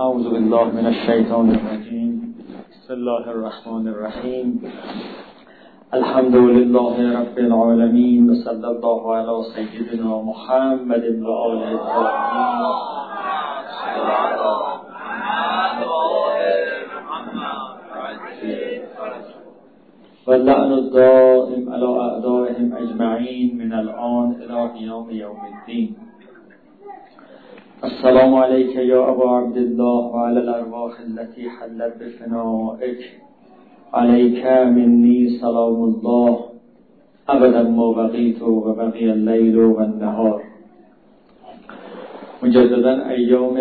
أعوذ بالله من الشيطان الرجيم. بسم الله الرحمن الرحيم. الحمد لله رب العالمين وصلى الله على سيدنا محمد وآله الطاهرين واللعن الدائم على أعدائهم أجمعين من الآن إلى قيام يوم الدين. السلام عليك يا أبا عبد الله وعلى الأرواح التي حلت بفنائك. عليك مني سلام الله. أبدا ما بقيت وبقي الليل والنهار. مجددا ایام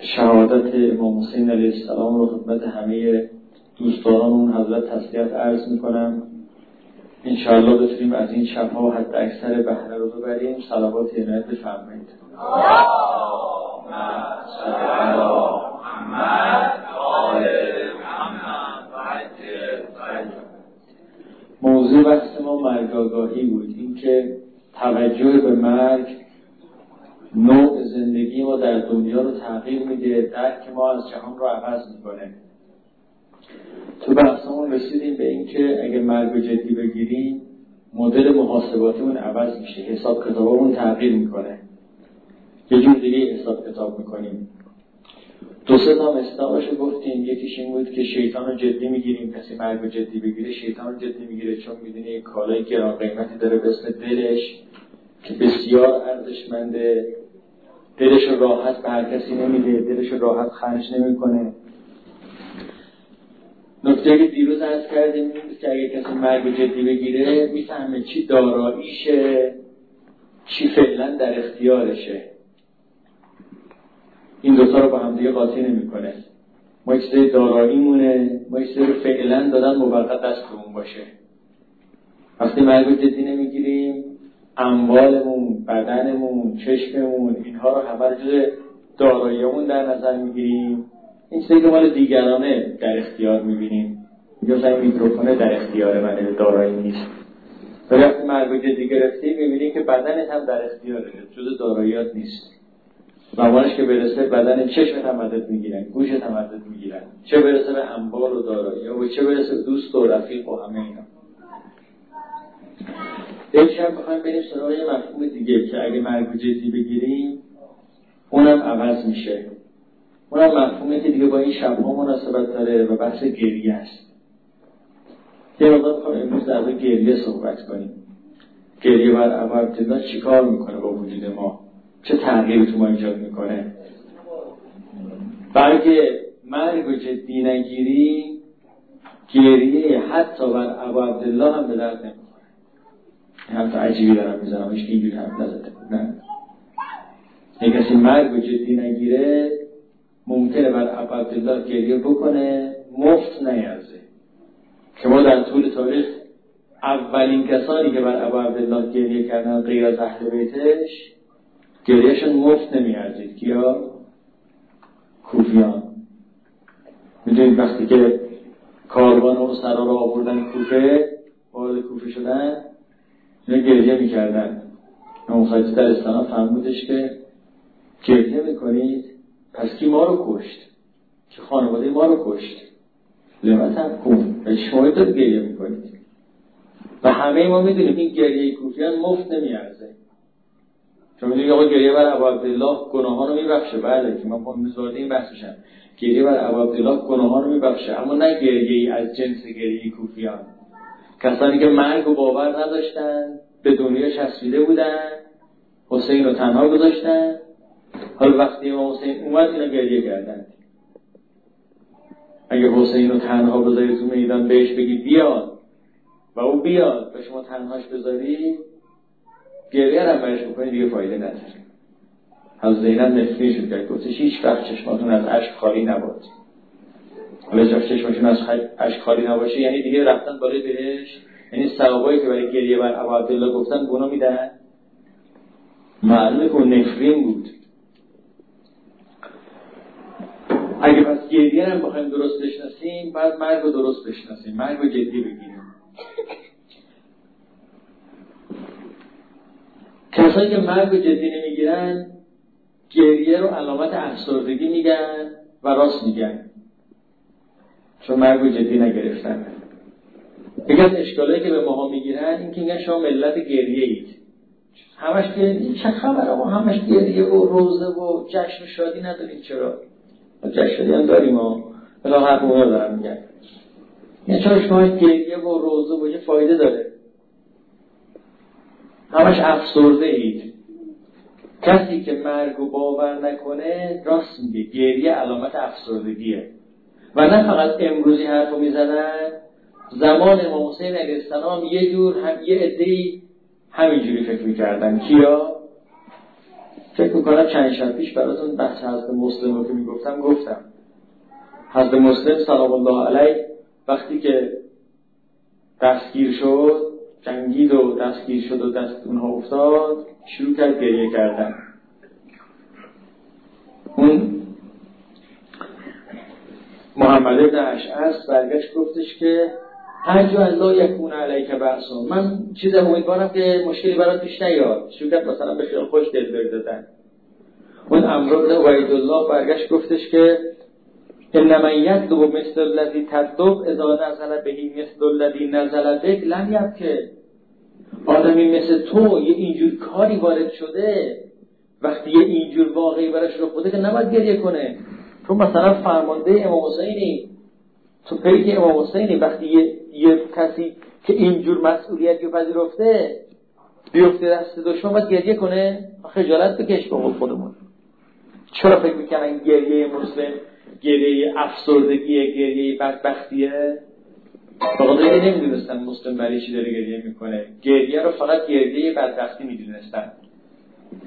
شهادت امام حسین علیه السلام رو خدمت همه دوستان اون حضرت تسلیت عرض می‌کنم. انشاءالله بتونیم از این شبها حتی اکثر بهره رو ببریم. صلوات عنایت بفرمایید موضوع بحث ما مرگ بود. اینکه توجه به مرگ نوع زندگی ما در دنیا رو تغییر میده. درک ما از جهان رو عوض می‌کنه. تو بحثمون رسیدیم به اینکه اگه مرگ جدی بگیریم مدل محاسباتیمون عوض میشه. حساب کتابمون تغییر می‌کنه. یه جور دیگه حساب کتاب می‌کنیم. دو سه تا مصداقش گفتیم. یکیش این بود که شیطان رو جدی می‌گیریم. کسی مرگ جدی بگیره شیطان رو جدی می‌گیره. چون می‌دونه یک کالای گران قیمتی داره به اسم دلش که بسیار ارزشمنده. دلش راحت به هر کسی نمیده. دلش راحت خرج نمی‌کنه. نکته که دیروز از کردیم این که اگه کسی مرگ جدی بگیره می‌فهمه چی داراییشه چی فعلا در اختیارشه. این دوتا رو با هم دیگه قاطی نمی‌کنه. ما یک سری داراییمونه ما یک سری فعلا دادن موقت دستمون باشه. وقتی مرگ جدی نمی‌گیریم اموالمون بدنمون چشممون اینها رو همه جز داراییمون در نظر می‌گیریم. این چیزی که مال دیگرانه در اختیار می‌بینیم یا این میکروفونه در اختیار منه دارایی نیست. ولی وقتی مرگ جدی گرفتی می‌بینی که بدنت هم در اختیاره جز داراییات نیست. زمانش که برسه بدن چشمت هم مدد می‌گیرن گوشت هم مدد می‌گیرن. چه برسه به انبار و دارایی و چه برسه دوست و رفیق و همه اینا. یک شب بخوایم بریم سراغ یه مفهوم دیگه که اگه مرگ جدی بگیریم اونم عوض میشه. اونم مفهومی که دیگه با این شبها مناسبت داره و بحث گریه است. یه مقدار بخوام امروز در گریه صحبت کنیم. گریه بر ابتدا چیکار می‌کنه با وجود ما؟ چه تغییری تو ما ایجاد می‌کنه؟ بلکه مرگ و جدی نگیری گریه حتی بر ابو عبدالله هم به درد نمی‌خوره. حرف عجیبی دارم می‌زنم هیچ اینجوری حرف نزده. نه. یک کسی مرگ و جدی نگیره ممکنه بر ابو عبدالله گریه بکنه مفت نیازه. که ما در طول تاریخ اولین کسانی که بر ابو عبدالله گریه کردن غیر از اهل بیتش گریهشون مفت نمیارزید کیا؟ کوفیان. می‌دونید وقتی که کاروان و سرا رو آوردن کوفه وارد کوفه شدن اینا گریه می‌کردن. امام در استانا فرمودش که گریه می‌کنید. پس کی ما رو کشت؟ که خانواده ما رو کشت. هم کن. و شما داد گریه می‌کنید. و همه ما می‌دونیم این گریه کوفیان مفت نمیارزه. چون میگه آقا گریه بر ابو عبدالله گناهان رو میبخشه. بله که امروز وارد این بحثشم گریه بر ابو عبدالله گناهان رو میبخشه. اما نه گریه از جنس گریه کوفیان کسانی که مرگ و باور نداشتن به دنیا چسبیده بودن حسین رو تنها گذاشتن. حالا وقتی امام حسین اومد اینا گریه کردن. اگه حسین رو تنها بذاری تو میدان بهش بگی بیاد. و او بیاد. و شما تنهاش بذاری گریه هم برش بکنید دیگه فایده نداره. از زینب نفری شد که گفتش هیچ وقت چشماتون از عشق خالی نبود حالا جا چشماتون از عشق خالی نباشه یعنی دیگه رفتن بالای بهش. یعنی ثوابایی که برای گریه بر ابو گفتن گناه میدن. معلومه که نفرین بود. اگه پس گریه هم بخوایم درست بشناسیم بعد مرگ رو درست بشناسیم. مرگ رو جدی بگیریم. کسایی که مرگ رو جدی نمی‌گیرن گریه رو علامت افسردگی میگن و راست میگن. چون مرگ جدی نگرفتن. یکی از اشکالایی که به ماها می‌گیرن این که میگن شما ملت گریه اید. همش گریه چه خبر ما همش گریه و روزه و جشن و شادی نداریم چرا؟ جشن شادی هم داریم ما بلا حق رو دارم میگن یعنی چرا شما گریه و روزه و یه فایده داره. همش افسرده اید کسی که مرگ و باور نکنه راست میگه گریه علامت افسردگیه. و نه فقط امروزی حرف رو می‌زنن زمان امام حسین علیه السلام یه جور هم یه عده‌ای همینجوری فکر می‌کردن. کیا؟ فکر می‌کنم چند شب پیش براتون بحث حضرت مسلم رو که می‌گفتم گفتم. حضرت مسلم سلام الله علیه وقتی که دستگیر شد جنگید و دستگیر شد و دست اونها افتاد شروع کرد گریه کردن. اون محمد ابن اشعث برگشت گفتش که از لا یکون علیک بحثون من چیز امیدوارم که مشکلی برات پیش نیاد. کرد مثلا به خیال خوش دل بردادن اون امرو وعید الله برگشت گفتش که انما یطلب مثل الذی تطلب اذا نزل بهی مثل الذی نزل بک لم که آدمی مثل تو یه اینجور کاری وارد شده وقتی یه اینجور واقعی براش رو بوده که نباید گریه کنه. تو مثلا فرمانده امام حسینی. تو پیک امام حسینی وقتی یه, یه کسی که اینجور مسئولیت رو پذیرفته بیفته دست دشمن باید گریه کنه؟ خجالت بکش به خودمون. چرا فکر می‌کنن گریه مسلم گریه افسردگی گریه بدبختیه؟ فقط اینکه نمی‌دونستن مسلم برای چی داره گریه می‌کنه. گریه رو فقط گریه بدبختی می‌دونستن.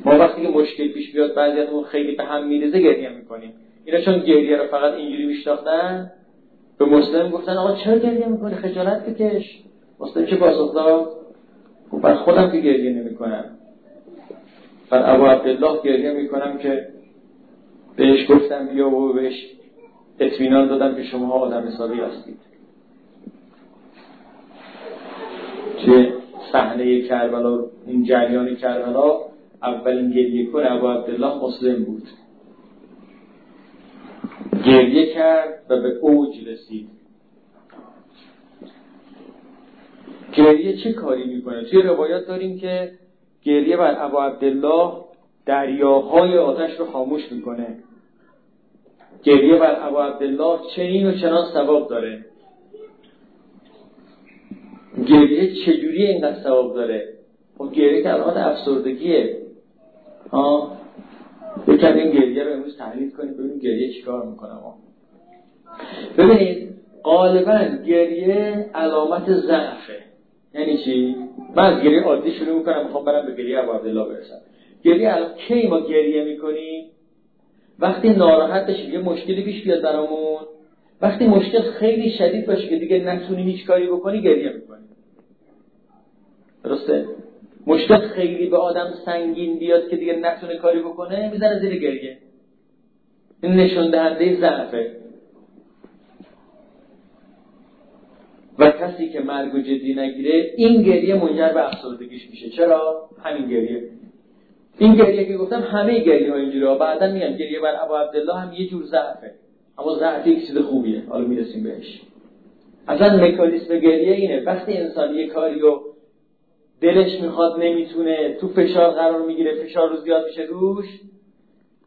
ما وقتی که مشکل پیش بیاد بعضی خیلی به هم میریزه گریه می‌کنیم. اینا چون گریه رو فقط اینجوری میشناختن به مسلم گفتن آقا چرا گریه می‌کنی؟ خجالت بکش. مسلم چه پاسخ داد؟ خب بر خودم که گریه نمی‌کنم. بر ابو عبدالله گریه می‌کنم که بهش گفتم بیا و بهش اطمینان دادم که شما آدم حسابی هستید. که صحنه کربلا این جریان کربلا اولین گریه کن ابو عبدالله مسلم بود. گریه کرد و به اوج رسید. گریه چه کاری می‌کنه؟ توی روایات داریم که گریه بر ابو عبدالله دریاهای آتش رو خاموش می‌کنه. گریه بر ابو عبدالله چنین و چنان ثواب داره. گریه چجوری اینقدر ثواب داره؟ خب گریه که علامت افسردگیه. ها یکم این گریه رو امروز تحلیل کنیم ببینیم گریه چیکار می‌کنه ما ببینید غالبا گریه علامت ضعفه. یعنی چی؟ من از گریه عادی شروع می‌کنم می‌خوام برم به گریه ابو عبدالله برسم. گریه کی ما گریه می‌کنیم؟ وقتی ناراحت بشیم یه مشکلی پیش بیاد برامون وقتی مشکل خیلی شدید باشه که دیگه نتونی هیچ کاری بکنی گریه می‌کنی. درسته؟ مشکل خیلی به آدم سنگین بیاد که دیگه نتونه کاری بکنه می‌زنه زیر گریه. این نشون دهنده ضعفه. و کسی که مرگ و جدی نگیره این گریه منجر به افسردگیش میشه. چرا؟ همین گریه. این گریه که گفتم همه گریه ها اینجوری بعدا میگم گریه بر ابو عبدالله هم یه جور ضعفه. اما ضعف یک چیز خوبیه. حالا می‌رسیم بهش. اصلا مکانیسم گریه اینه. وقتی انسان یه کاری دلش می‌خواد نمی‌تونه تو فشار قرار می‌گیره فشار رو زیاد میشه روش.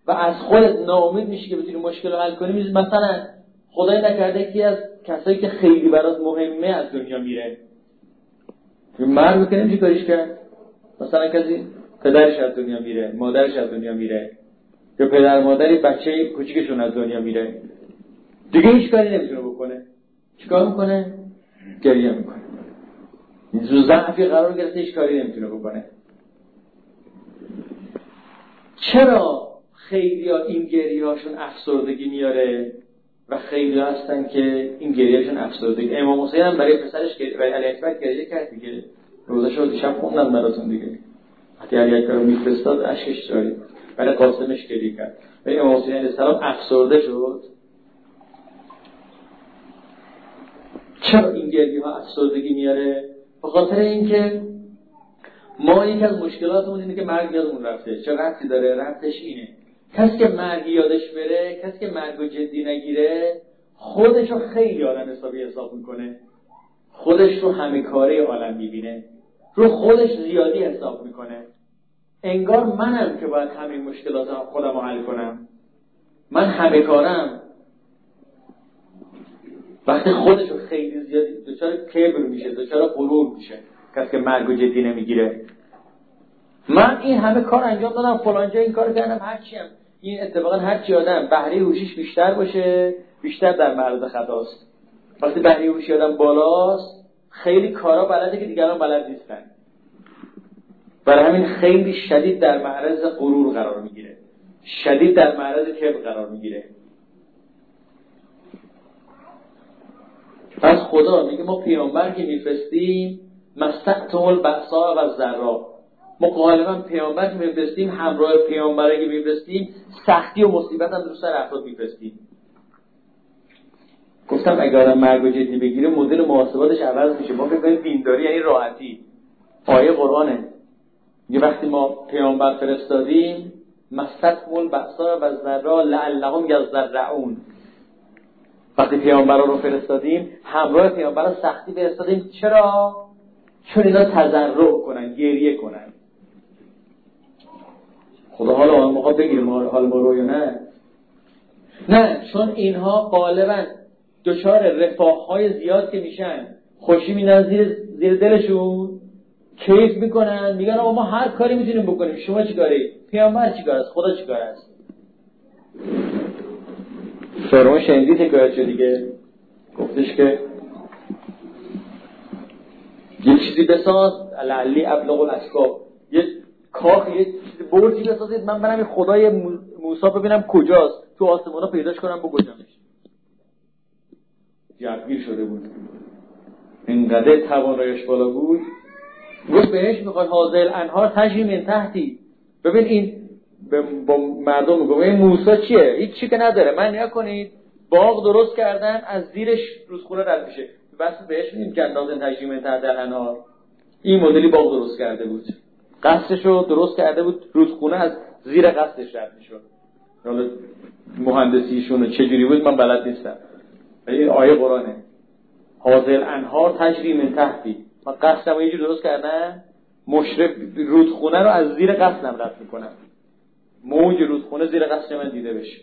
و از خودت ناامید میشه که بتونی مشکل رو حل کنی. مثلا خدای نکرده یکی از کسایی که خیلی برات مهمه از دنیا میره. مرد می‌کنه نمیشه کاریش کرد. مثلا کسی پدرش از دنیا میره مادرش از دنیا میره. یا پدر مادری بچه کوچیکشون از دنیا میره. دیگه هیچ کاری نمی‌تونه بکنه. چیکار می‌کنه؟ گریه می‌کنه. زو ضعفی قرار گرفته هیچ کاری نمی‌تونه بکنه. چرا خیلی ها این گریه هاشون افسردگی میاره و خیلی هستن که این گریهشون افسردگی؟ امام حسین هم برای پسرش برای علی اکبر گریه کرد دیگه. روزش رو دیشب خوندن براتون دیگه. وقتی علی اکبر رو میفرستاد اشکش جاری برای قاسمش گریه کرد. و امام حسین علیه السلام افسرده شد. چرا این گریه ها افسردگی میاره؟ به خاطر اینکه ما یکی از مشکلاتمون اینه که مرگ یادمون رفته. چه ربطی داره؟ ربطش اینه. کسی که مرگی یادش بره کسی که مرگ جدی نگیره خودش رو خیلی آدم حسابی حساب می‌کنه. خودش رو همه کاره عالم می‌بینه. رو خودش زیادی حساب می‌کنه. انگار منم که باید همین مشکلات خودم رو حل کنم. من همه کارم وقتی خودش خیلی زیادی دچار کبر میشه دچار غرور میشه. کسی که مرگ و جدی نمی‌گیره. من این همه کار انجام دادم فلانجا این کار کردم هرچی هم. این اتفاقا هرچی آدم بهره هوشیش بیشتر باشه بیشتر در معرض خطاست. وقتی بهره هوشی آدم بالاست خیلی کارا بلده که دیگران بلد نیستن. برای همین خیلی شدید در معرض غرور قرار می‌گیره. شدید در معرض کبر قرار می‌گیره. پس خدا. میگه ما پیامبر که میفرستیم مستقتم البعصا و ذرا ما غالبا پیامبر که میفرستیم همراه پیامبر که میفرستیم سختی و مصیبت هم در سر افراد میفرستیم. گفتم اگر آدم مرگ جدی بگیره مدل محاسباتش عوض میشه. ما فکر دینداری یعنی راحتی. آیه قرآنه. یه وقتی ما پیامبر فرستادیم مول بحثا و ذرا لعلهم یزرعون. وقتی پیامبر رو فرستادیم همراه پیامبر سختی فرستادیم. چرا؟ چون اینا تضرع کنن گریه کنن. خدا حالا آن موقع بگیر حال ما رو یا نه. نه چون اینها غالبا دچار رفاه های زیاد که میشن. خوشی میدن زیر, زیر دلشون. کیف می‌کنن. میگن آقا ما هر کاری می‌تونیم بکنیم. شما چیکاری پیامبر چیکار است؟ خدا چیکار است؟ فرعون شنیدی حکایت دیگه گفتش که یه چیزی بساز لعلی ابلغ الاسباب یه کاخ یه چیزی برجی بسازید. من برم خدای موسی ببینم کجاست. تو آسمونا پیداش کنم بگوجمش جبگیر شده بود. اینقدر توانایش بالا بود. گفت بهش می‌خواد حاضر انها تجری من تحتی. ببین این با مردم میگه این موسی چیه؟ هیچ چی که نداره. من نیا کنید باغ درست کردن از زیرش رودخونه رد میشه. بس بهش میگیم که انداز تجری من تحت انهار این مدلی باغ درست کرده بود. قصدش رو درست کرده بود رودخونه از زیر قصدش رد می‌شد. حالا مهندسیشون چجوری بود من بلد نیستم. این آیه قرآنه. حاضر انهار تجری من تحتی. من قصدم یه درست کردن مشرف رودخونه رو از زیر قصدم رد می‌کنم. موج رودخونه زیر قصد من دیده بشه.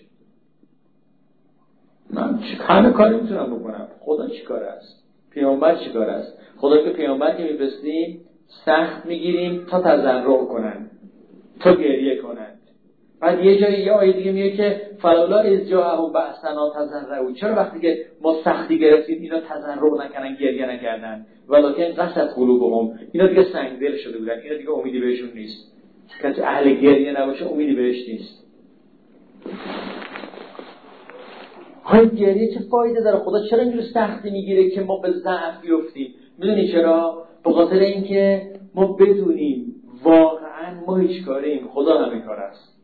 من همه کاری می‌تونم بکنم. خدا چی کار است؟ پیامبر چی کار است؟ خدا که پیامبر که میفرستیم سخت می‌گیریم تا تضرع کنن. تا گریه کنن. بعد یه جایی یه آیه دیگه میگه که فلولا از جاءهم بأسنا تضرعوا چرا وقتی که ما سختی گرفتیم اینا تضرع نکنن گریه نکردن؟ ولکن قصد قلوبهم. اینا دیگه سنگ دل شده بودن. اینا دیگه امیدی بهشون نیست. کسی اهل گریه نباشه امیدی بهش نیست. های گریه چه فایده داره؟ خدا چرا اینجور سختی می‌گیره که ما به ضعف بیفتیم؟ می‌دونی چرا؟ به خاطر اینکه ما بدونیم واقعا ما هیچ کاریم. خدا همه کار است.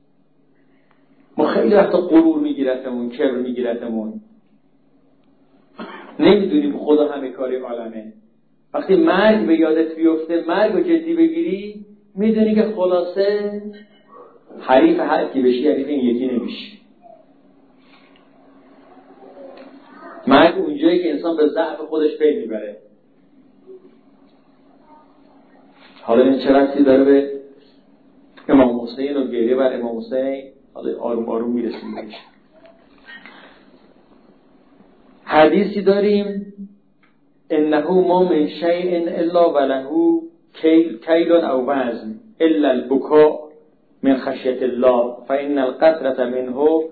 ما خیلی وقتا غرور میگیرتمون کبر میگیرتمون. نمی‌دونیم خدا همه کاری عالمه. وقتی مرگ به یادت بیفته مرگ و جدی بگیری می‌دونی که خلاصه حریف هر کی بشی حریف این یکی نمیشی. مرگ اونجایی که انسان به ضعف خودش پی می‌بره. حالا این چه رسی داره به امام حسین و گریه بر امام حسین؟ حالا آروم آروم می‌رسیم بهش. حدیثی داریم انه ما من شیء الا وله کیل او وزن الا البکاء من خشیت الله فان القطره منه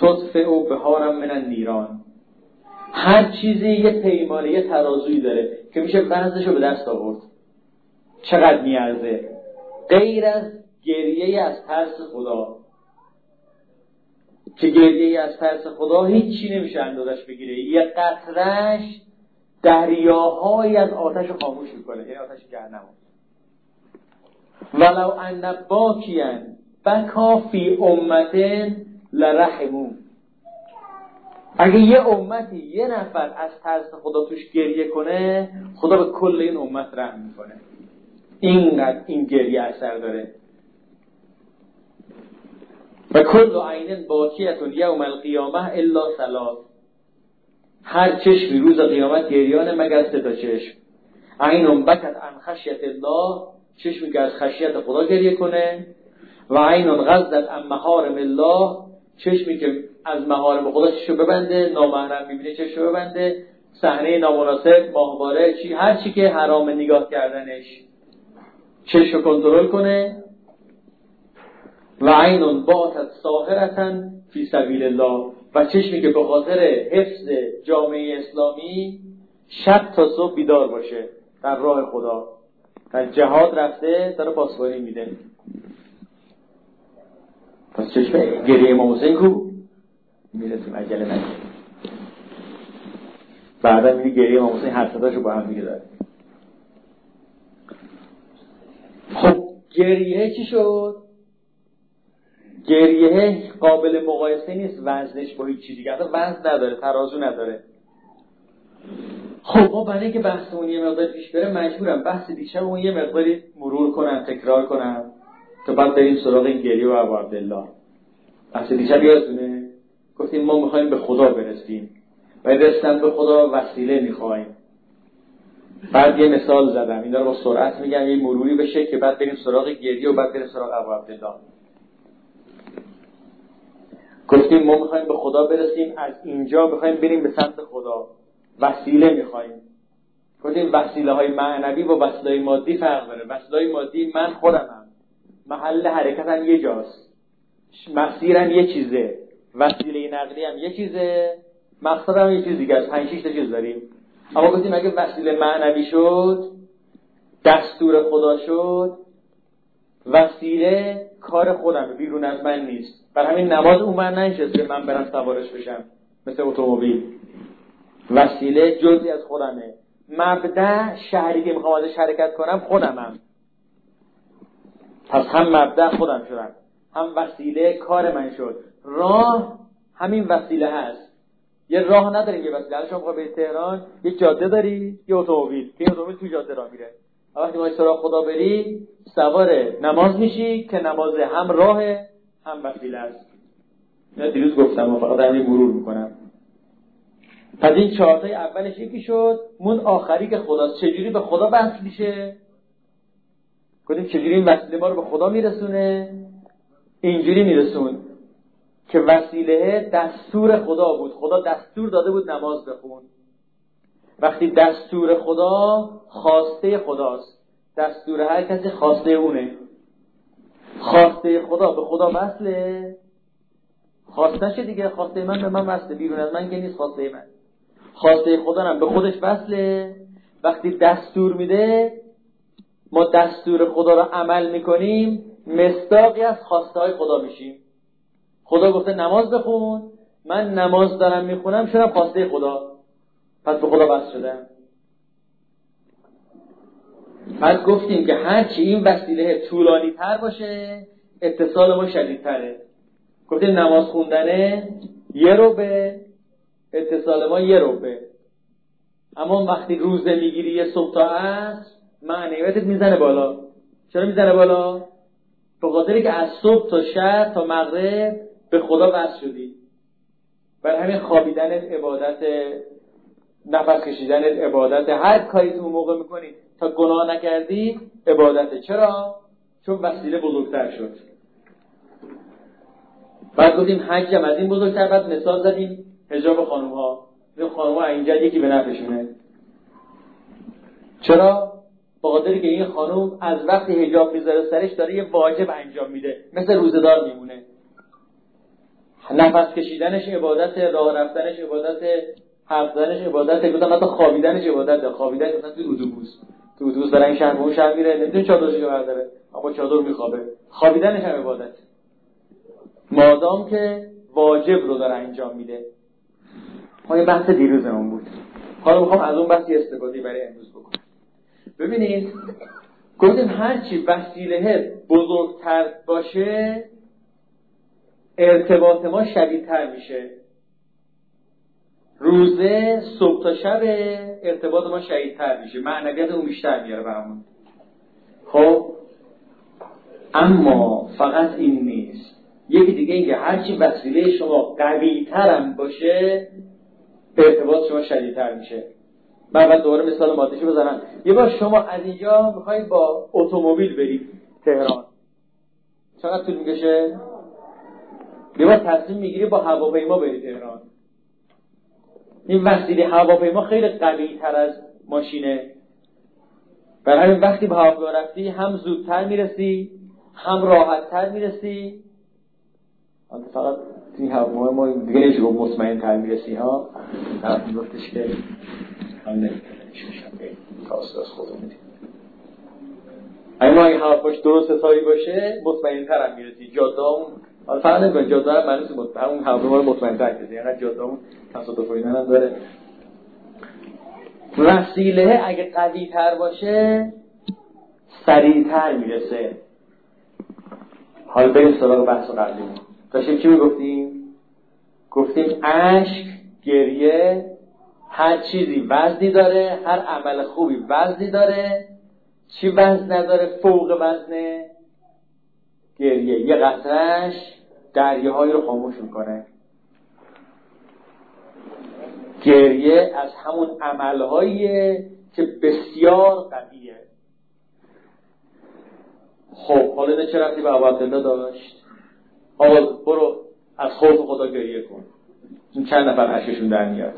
تطفئ بهارا من النیران. هر چیزی یه پیمانه یه ترازویی داره که میشه وزنش رو به دست آورد. چقدر میارزه؟ غیر از گریه از ترس خدا. که گریه از ترس خدا هیچی نمیشه اندازش بگیره. یه قطرش دریاهایی از آتش خاموش می‌کنه. یعنی آتش جهنم. ولو ان باکیان بکا فی امتن لرحمو. اگه یه امتی یه نفر از ترس خدا توش گریه کنه خدا به کل این امت رحم می‌کنه. اینقدر این گریه اثر داره. و کل عین باکیتون یوم القیامه الا ثلاث هر چشمی روز قیامت گریان مگر سه چشم؟ عین بکت عن خشیت الله چشمی که از خشیت خدا گریه کنه. و عین غزت عن محارم الله چشمی که از محارم خدا چشو ببنده نامحرم می‌بینه چشو ببنده صحنه نامناسب ماهواره چی هر چی که حرام نگاه کردنش. چشو کنترل کنه. و عین باتت ساهرتن فی سبیل الله. و چشمی که به خاطر حفظ جامعه اسلامی شب تا صبح بیدار باشه در راه خدا. در جهاد رفته داره پاسبانی میده. پس چشم گریه امام حسین کو می‌رسیم عجله نکنیم بعدا می‌بینی گریه امام حسین هر صداشو با هم دیگه داره. خب گریه چی شد؟ گریه قابل مقایسه نیست وزنش با هیچ چیزی. دیگه وزن نداره ترازو نداره. خب ما برای اینکه بحثمون یه مقدار پیش بره مجبورم بحث دیشب اون یه مقداری مرور کنم تکرار کنم تا بعد بریم سراغ این گریه و ابو عبدالله. بحث دیشب یادتونه؟ گفتیم ما می‌خوایم به خدا برسیم. و رسیدن به خدا وسیله می‌خوایم. بعد یه مثال زدم اینا رو با سرعت میگم یه مروری بشه که بعد بریم سراغ گریه و بعد بریم سراغ ابو عبدالله. گفتیم ما می‌خوایم به خدا برسیم از اینجا می‌خوایم بریم به سمت خدا. وسیله می‌خوایم. گفتیم وسیله های معنوی و وسیله های مادی فرق داره. وسیله های مادی من خودمم محل حرکتم یه جاست. مسیرم یه چیزه. وسیله نقلی هم یه چیزه. مقصدم یه چیز دیگه از پنج تا چیز داریم. اما گفتیم اگه وسیله معنوی شد دستور خدا شد وسیله کار خودم. بیرون از من نیست. بر همین نماز اون من ننشسته من برم سوارش بشم. مثل اتومبیل. وسیله جزی از خودمه. مبدع شهری که می‌خوام ازش حرکت کنم خودمم. پس هم مبدع خودم شدم. هم وسیله کار من شد. راه همین وسیله هست. یه راه نداریم یه وسیله. شما به تهران یه جاده داری یه اتومبیل. که اتومبیل تو جاده راه میره. وقتی ما سراغ خدا بری سوار نماز میشی که نماز هم راه هم وسیله است. نه دیروز گفتم و فقط همین مرور می‌کنم. پس این چهارتای اولش یکی شد مون آخری که خداست چجوری به خدا بحث میشه؟ گفتیم چجوری این وسیله ما رو به خدا میرسونه؟ اینجوری میرسون که وسیله دستور خدا بود. خدا دستور داده بود نماز بخون. وقتی دستور خدا خواسته خداست. دستور هر کسی خواسته اونه. خواسته خدا به خدا وصله. خواستش دیگه خواسته من به من وصله. بیرون از من که نیست خواسته من. خواسته خدا هم به خودش وصله. وقتی دستور میده ما دستور خدا رو عمل می‌کنیم مستاقی از خواسته های خدا میشیم. خدا گفته نماز بخون. من نماز دارم می‌خونم شدم خواسته خدا. پس به خدا بس شدم. پس گفتیم که هرچی این وسیله طولانی تر باشه اتصال ما شدیدتره. گفتیم نماز خوندنه یه رو به اتصال ما یه رو به اما وقتی روزه می‌گیری یه صبح تا عصر معنیتت می‌زنه بالا. چرا می‌زنه بالا؟ به خاطری که از صبح تا شب تا مغرب به خدا وصل شدی. بر همین خوابیدنت عبادت نفس کشیدن عبادت. هر کاری تو موقع می‌کنی تا گناه نکردی عبادت چرا؟ چون وسیله بزرگتر شد. بعد گفتیم حجم از این بزرگتر بعد مثال زدیم. حجاب خانوم ها این خانوم ها اینجا یکی به نفشونه چرا؟ بخاطر که این خانوم از وقتی حجاب می‌ذاره سرش داره یه واجب انجام میده. مثل روزدار میمونه. نفس کشیدنش عبادت راه رفتنش عبادت حرف زدنش عبادت گفتم حتی خوابیدنش عبادت خوابیدن مثلا تو اتوبوس. تو اتوبوس داره این شهر اون شهر میره. نمی‌دونه چادرش رو برداره. اما چادر میخوابه. خوابیدنش هم عبادت. مادام که واجب رو داره انجام میده. ما یه بحث دیروزمون بود. حالا می‌خوام از اون بحثی استفاده برای امروز بکنم. ببینید گفتیم هرچی وسیله بزرگتر باشه ارتباط ما شدیدتر میشه. روزه صبح تا شب ارتباط ما شدیدتر میشه. معنویت اون بیشتر میاره برامون. خب اما فقط این نیست. یکی دیگه اینکه هرچی وسیله شما قوی ترم باشه ارتباط شما شدیدتر میشه. من بعد دوباره مثال مادهشو بزنم. یه بار شما از اینجا می‌خواید با اتومبیل برید تهران. چقدر طول می‌کشه؟ یه بار تصمیم می‌گیری با هواپیما بری تهران. این وسیله هواپیما خیلی قوی تر از ماشینه. برای همین وقتی به هواپیما رفتی هم زودتر می‌رسی هم راحتتر می‌رسی. فقط این هواپیما ما دیگه نمیشه گفت مطمئن تر می‌رسی ها؟ طرف میگفتش که من نمی‌تونم از خودم اما اگه هواپیماش درست حسابی باشه مطمئن تر هم می‌رسی. جاده اون حالا فرق نمی‌کنه. جاده هم معنیش مطمئن اون هواپیما رو مطمئن تر کسی یعنی جاده اون تصادف و هم داره وسیله اگه قوی تر باشه سریعتر می‌رسه. حالا بریم سراغ بحث قبلی. داشتیم چی می‌گفتیم؟ گفتیم اشک گریه هر چیزی وزنی داره هر عمل خوبی وزنی داره. چی وزن نداره؟ فوق وزنه. گریه. یه قطرش دریاهایی رو خاموش می‌کنه. گریه از همون عملهاییه که بسیار قویه. خب حالا چه رفتی به عبدالله داشت؟ آقا برو از خوف خدا گریه کن. این چند نفر عشقشون در میاد.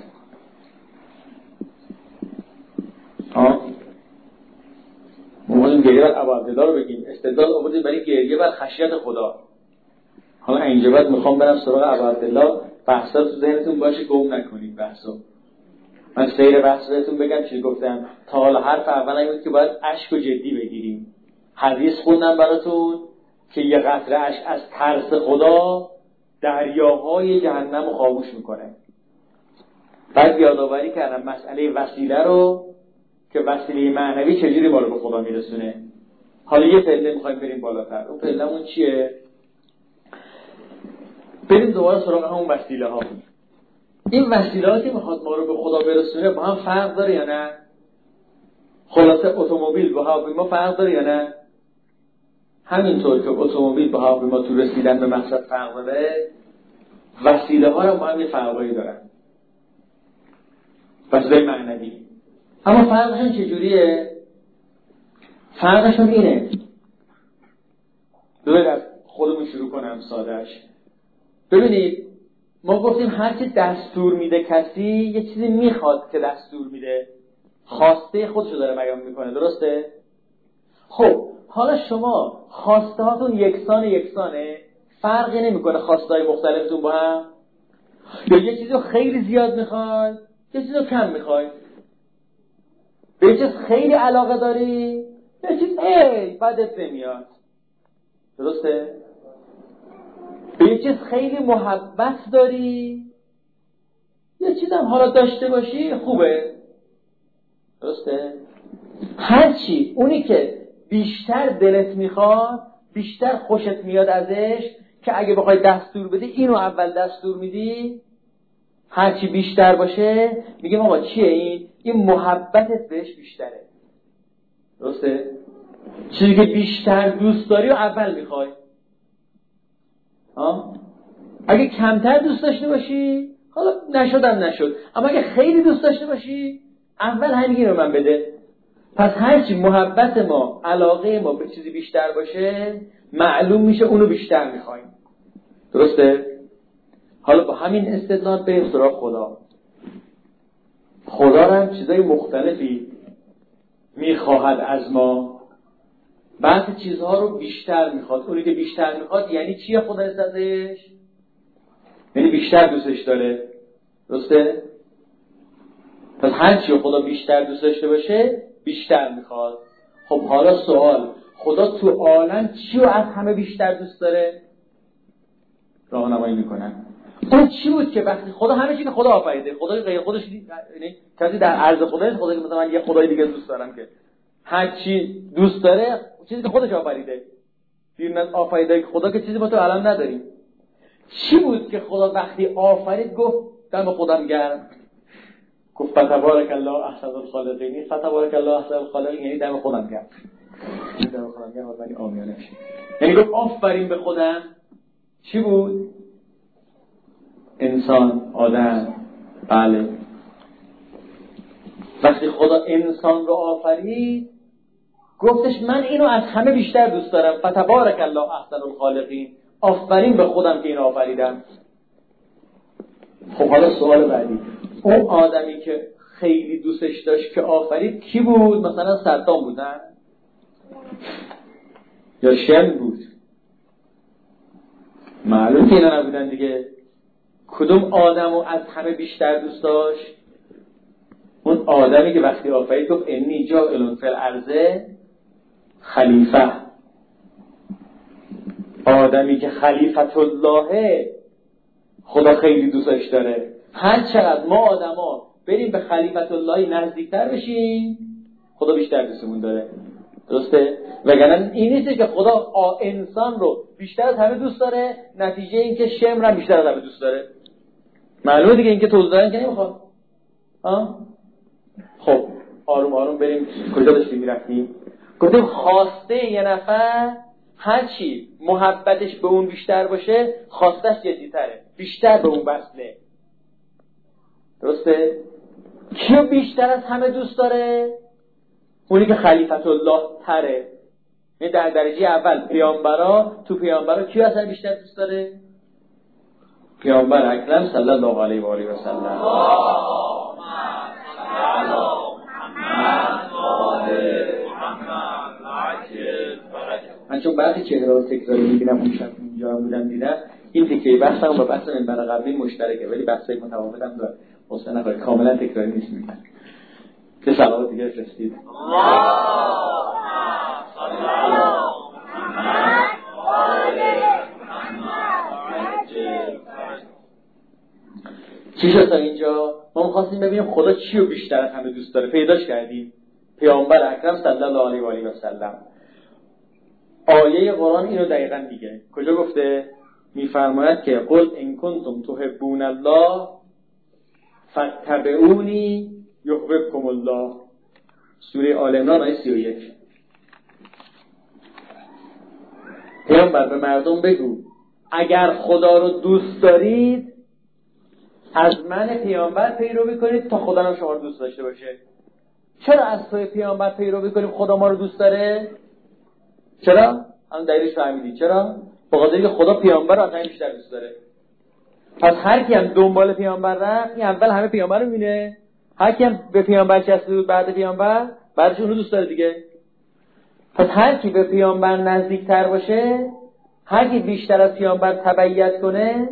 ما گریه بر عبدالله رو بگیم. استدلال آوردیم برای گریه بر خشیت خدا. حالا اینجا بعد می‌خوام برم سراغ عبدالله بحثا تو ذهنتون باشه گم نکنید بحثا. من سیر بحث بهتون بگم چی گفتم. تا حالا حرف اول این بود که باید اشک و جدی بگیریم. حدیث خوندم براتون. که یه قطره اشک از ترس خدا دریاهای جهنم خاموش می‌کنه. بعد یادآوری کردم مسئله وسیله رو که وسیله معنوی چجوری رو به خدا میرسونه. حالا یه پله می‌خوایم بریم بالاتر. اون پلهمون چیه؟ بریم دوباره سراغ همون وسیله ها این وسیلاتی می‌خواد ما رو به خدا برسونه با هم فرق داره یا نه؟ خلاصه اتومبیل با هواپیما فرق داره یا نه؟ همینطور که اتومبیل با هواپیما تو رسیدن به مقصد فرق داره وسیله ها رو با هم یه فرقایی دارن. وسیله معنوی. اما فرقشون چجوریه؟ فرقشون اینه. بذارید از خودمون شروع کنم سادهش ببینید ما گفتیم هرچی دستور میده کسی یه چیزی می‌خواد که دستور میده. خواسته خودشو داره بیان می‌کنه درسته؟ خب حالا شما خواسته هاتون یکسان یکسانه فرقی نمی‌کنه خواسته های مختلفتون با هم؟ یا یه چیزی خیلی زیاد می‌خوای یه چیزی کم می‌خوای؟ به چیز خیلی علاقه داری؟ یه چیز ای بدت نمیاد. درسته؟ به یه چیز خیلی محبت داری؟ یه چیز هم حالا داشته باشی خوبه. درسته؟ هرچی اونی که بیشتر دلت می‌خواد بیشتر خوشت میاد ازش که اگه بخوای دستور بدی اینو اول دستور میدی هرچی بیشتر باشه میگه آقا چیه این؟ این محبتت بهش بیشتره. درسته؟ چیزی که بیشتر دوست داری و اول می‌خوای. اگه کمتر دوست داشته باشی حالا نشدم نشد. اما اگه خیلی دوست داشته باشی اول همین رو من بده. پس هرچی محبت ما علاقه ما به چیزی بیشتر باشه معلوم میشه اونو بیشتر می‌خوایم. درسته؟ حالا با همین استدلال به سراغ خدا. خدا هم چیزای مختلفی می‌خواهد از ما. بعضی چیزها رو بیشتر می‌خواد. اونی که بیشتر می‌خواد یعنی چیه خدا ازش یعنی بیشتر دوستش داره. درسته؟ پس هر چی خدا بیشتر دوست داشته باشه بیشتر می‌خواد. خب حالا سوال خدا تو عالم چی رو از همه بیشتر دوست داره؟ راهنمایی می‌کنن. اون چی بود که وقتی خدا همه چی که خدا آفریده؟ خدا غیر خودش یعنی کسی در عرض خدا خدا مثلا من یه خدای دیگه دوست دارم که هر چی دوست داره چیزی که خودش آفریده. بیرون از آفریده خدا که چیزی با تو الان نداریم. چی بود که خدا وقتی آفرید گفت دم خودم گرم؟ گفت فتبارک الله احسن الخالقین. فتبارک الله احسن الخالقین یعنی دم خودم گرم دم خودم گرم ولی آمیانه یعنی گفت آفرین به خودم. چی بود؟ انسان آدم. بله. وقتی خدا انسان رو آفرید گفتش من اینو از همه بیشتر دوست دارم. فتبارک الله احسن الخالقین. آفرین به خودم که اینو آفریدم. خب حالا سوال بعدی. اون آدمی که خیلی دوستش داشت که آفرید کی بود؟ مثلا صدام بودن یا شم بود؟ معلوم که اینا نبودن دیگه. کدوم آدم رو از همه بیشتر دوست داشت؟ اون آدمی که وقتی آفرید گفت انی جا الان فل عرضه خلیفه. آدمی که خلیفت الله خدا خیلی دوستش داره. هر چقدر ما آدما بریم به خلیفت الله نزدیکتر بشیم خدا بیشتر دوستمون داره. درسته؟ وگرنه این نیست که خدا انسان رو بیشتر از همه دوست داره نتیجه این که شمر هم بیشتر از همه دوست داره. معلومه دیگه اینکه توضیح دادن که نمی‌خواد خب آروم آروم بریم. کجا داشتیم می‌رفتیم؟ گفتیم خواسته یه نفر هرچی محبتش به اون بیشتر باشه خواستش تره بیشتر به اون بسله درسته؟ کیو بیشتر از همه دوست داره؟ اونی که خلیفت الله تره. یعنی در درجه اول پیامبرا تو پیامبرا کیو اصلا بیشتر دوست داره؟ پیامبر اکرم صلی الله علیه و آله و سلم. من چون بعضی چهره رو تکراری می‌بینم اون شب اینجا بودم دیدم. این تکیه بحث هم با بحث منبر قبلی مشترکه ولی بحثای متفاوت هم داره. حسین کاملا تکراری نیست میگن که سلام دیگه رسید چی شد تا اینجا؟ ما می‌خواستیم ببینیم خدا چی رو بیشتر از همه دوست داره. پیداش کردیم. پیامبر اکرم صلی الله علیه و آله و سلم. آیه قرآن اینو دقیقا میگه. کجا گفته؟ میفرماید که قل ان کنتم تحبون الله فتبعونی یحببکم الله. سوره آل عمران آیه 31 پیامبر به مردم بگو اگر خدا رو دوست دارید از من پیامبر پیروی کنید تا خدا هم شما رو دوست داشته باشه. چرا از توی پیامبر پیروی کنیم خدا ما رو دوست داره؟ چرا؟ هم دلیلش فهمیدی. چرا؟ بخاطر که خدا پیامبر رو بیشتر دوست داره. پس هر کی هم دنبال پیامبر رفت این اول همه پیامبر رو می‌بینه. هر کی هم به پیامبر چسبید بود بعد پیامبر بعدش اونو دوست داره دیگه. پس هر کی به پیامبر نزدیکتر باشه هر کی بیشتر از پیامبر تبعیت کنه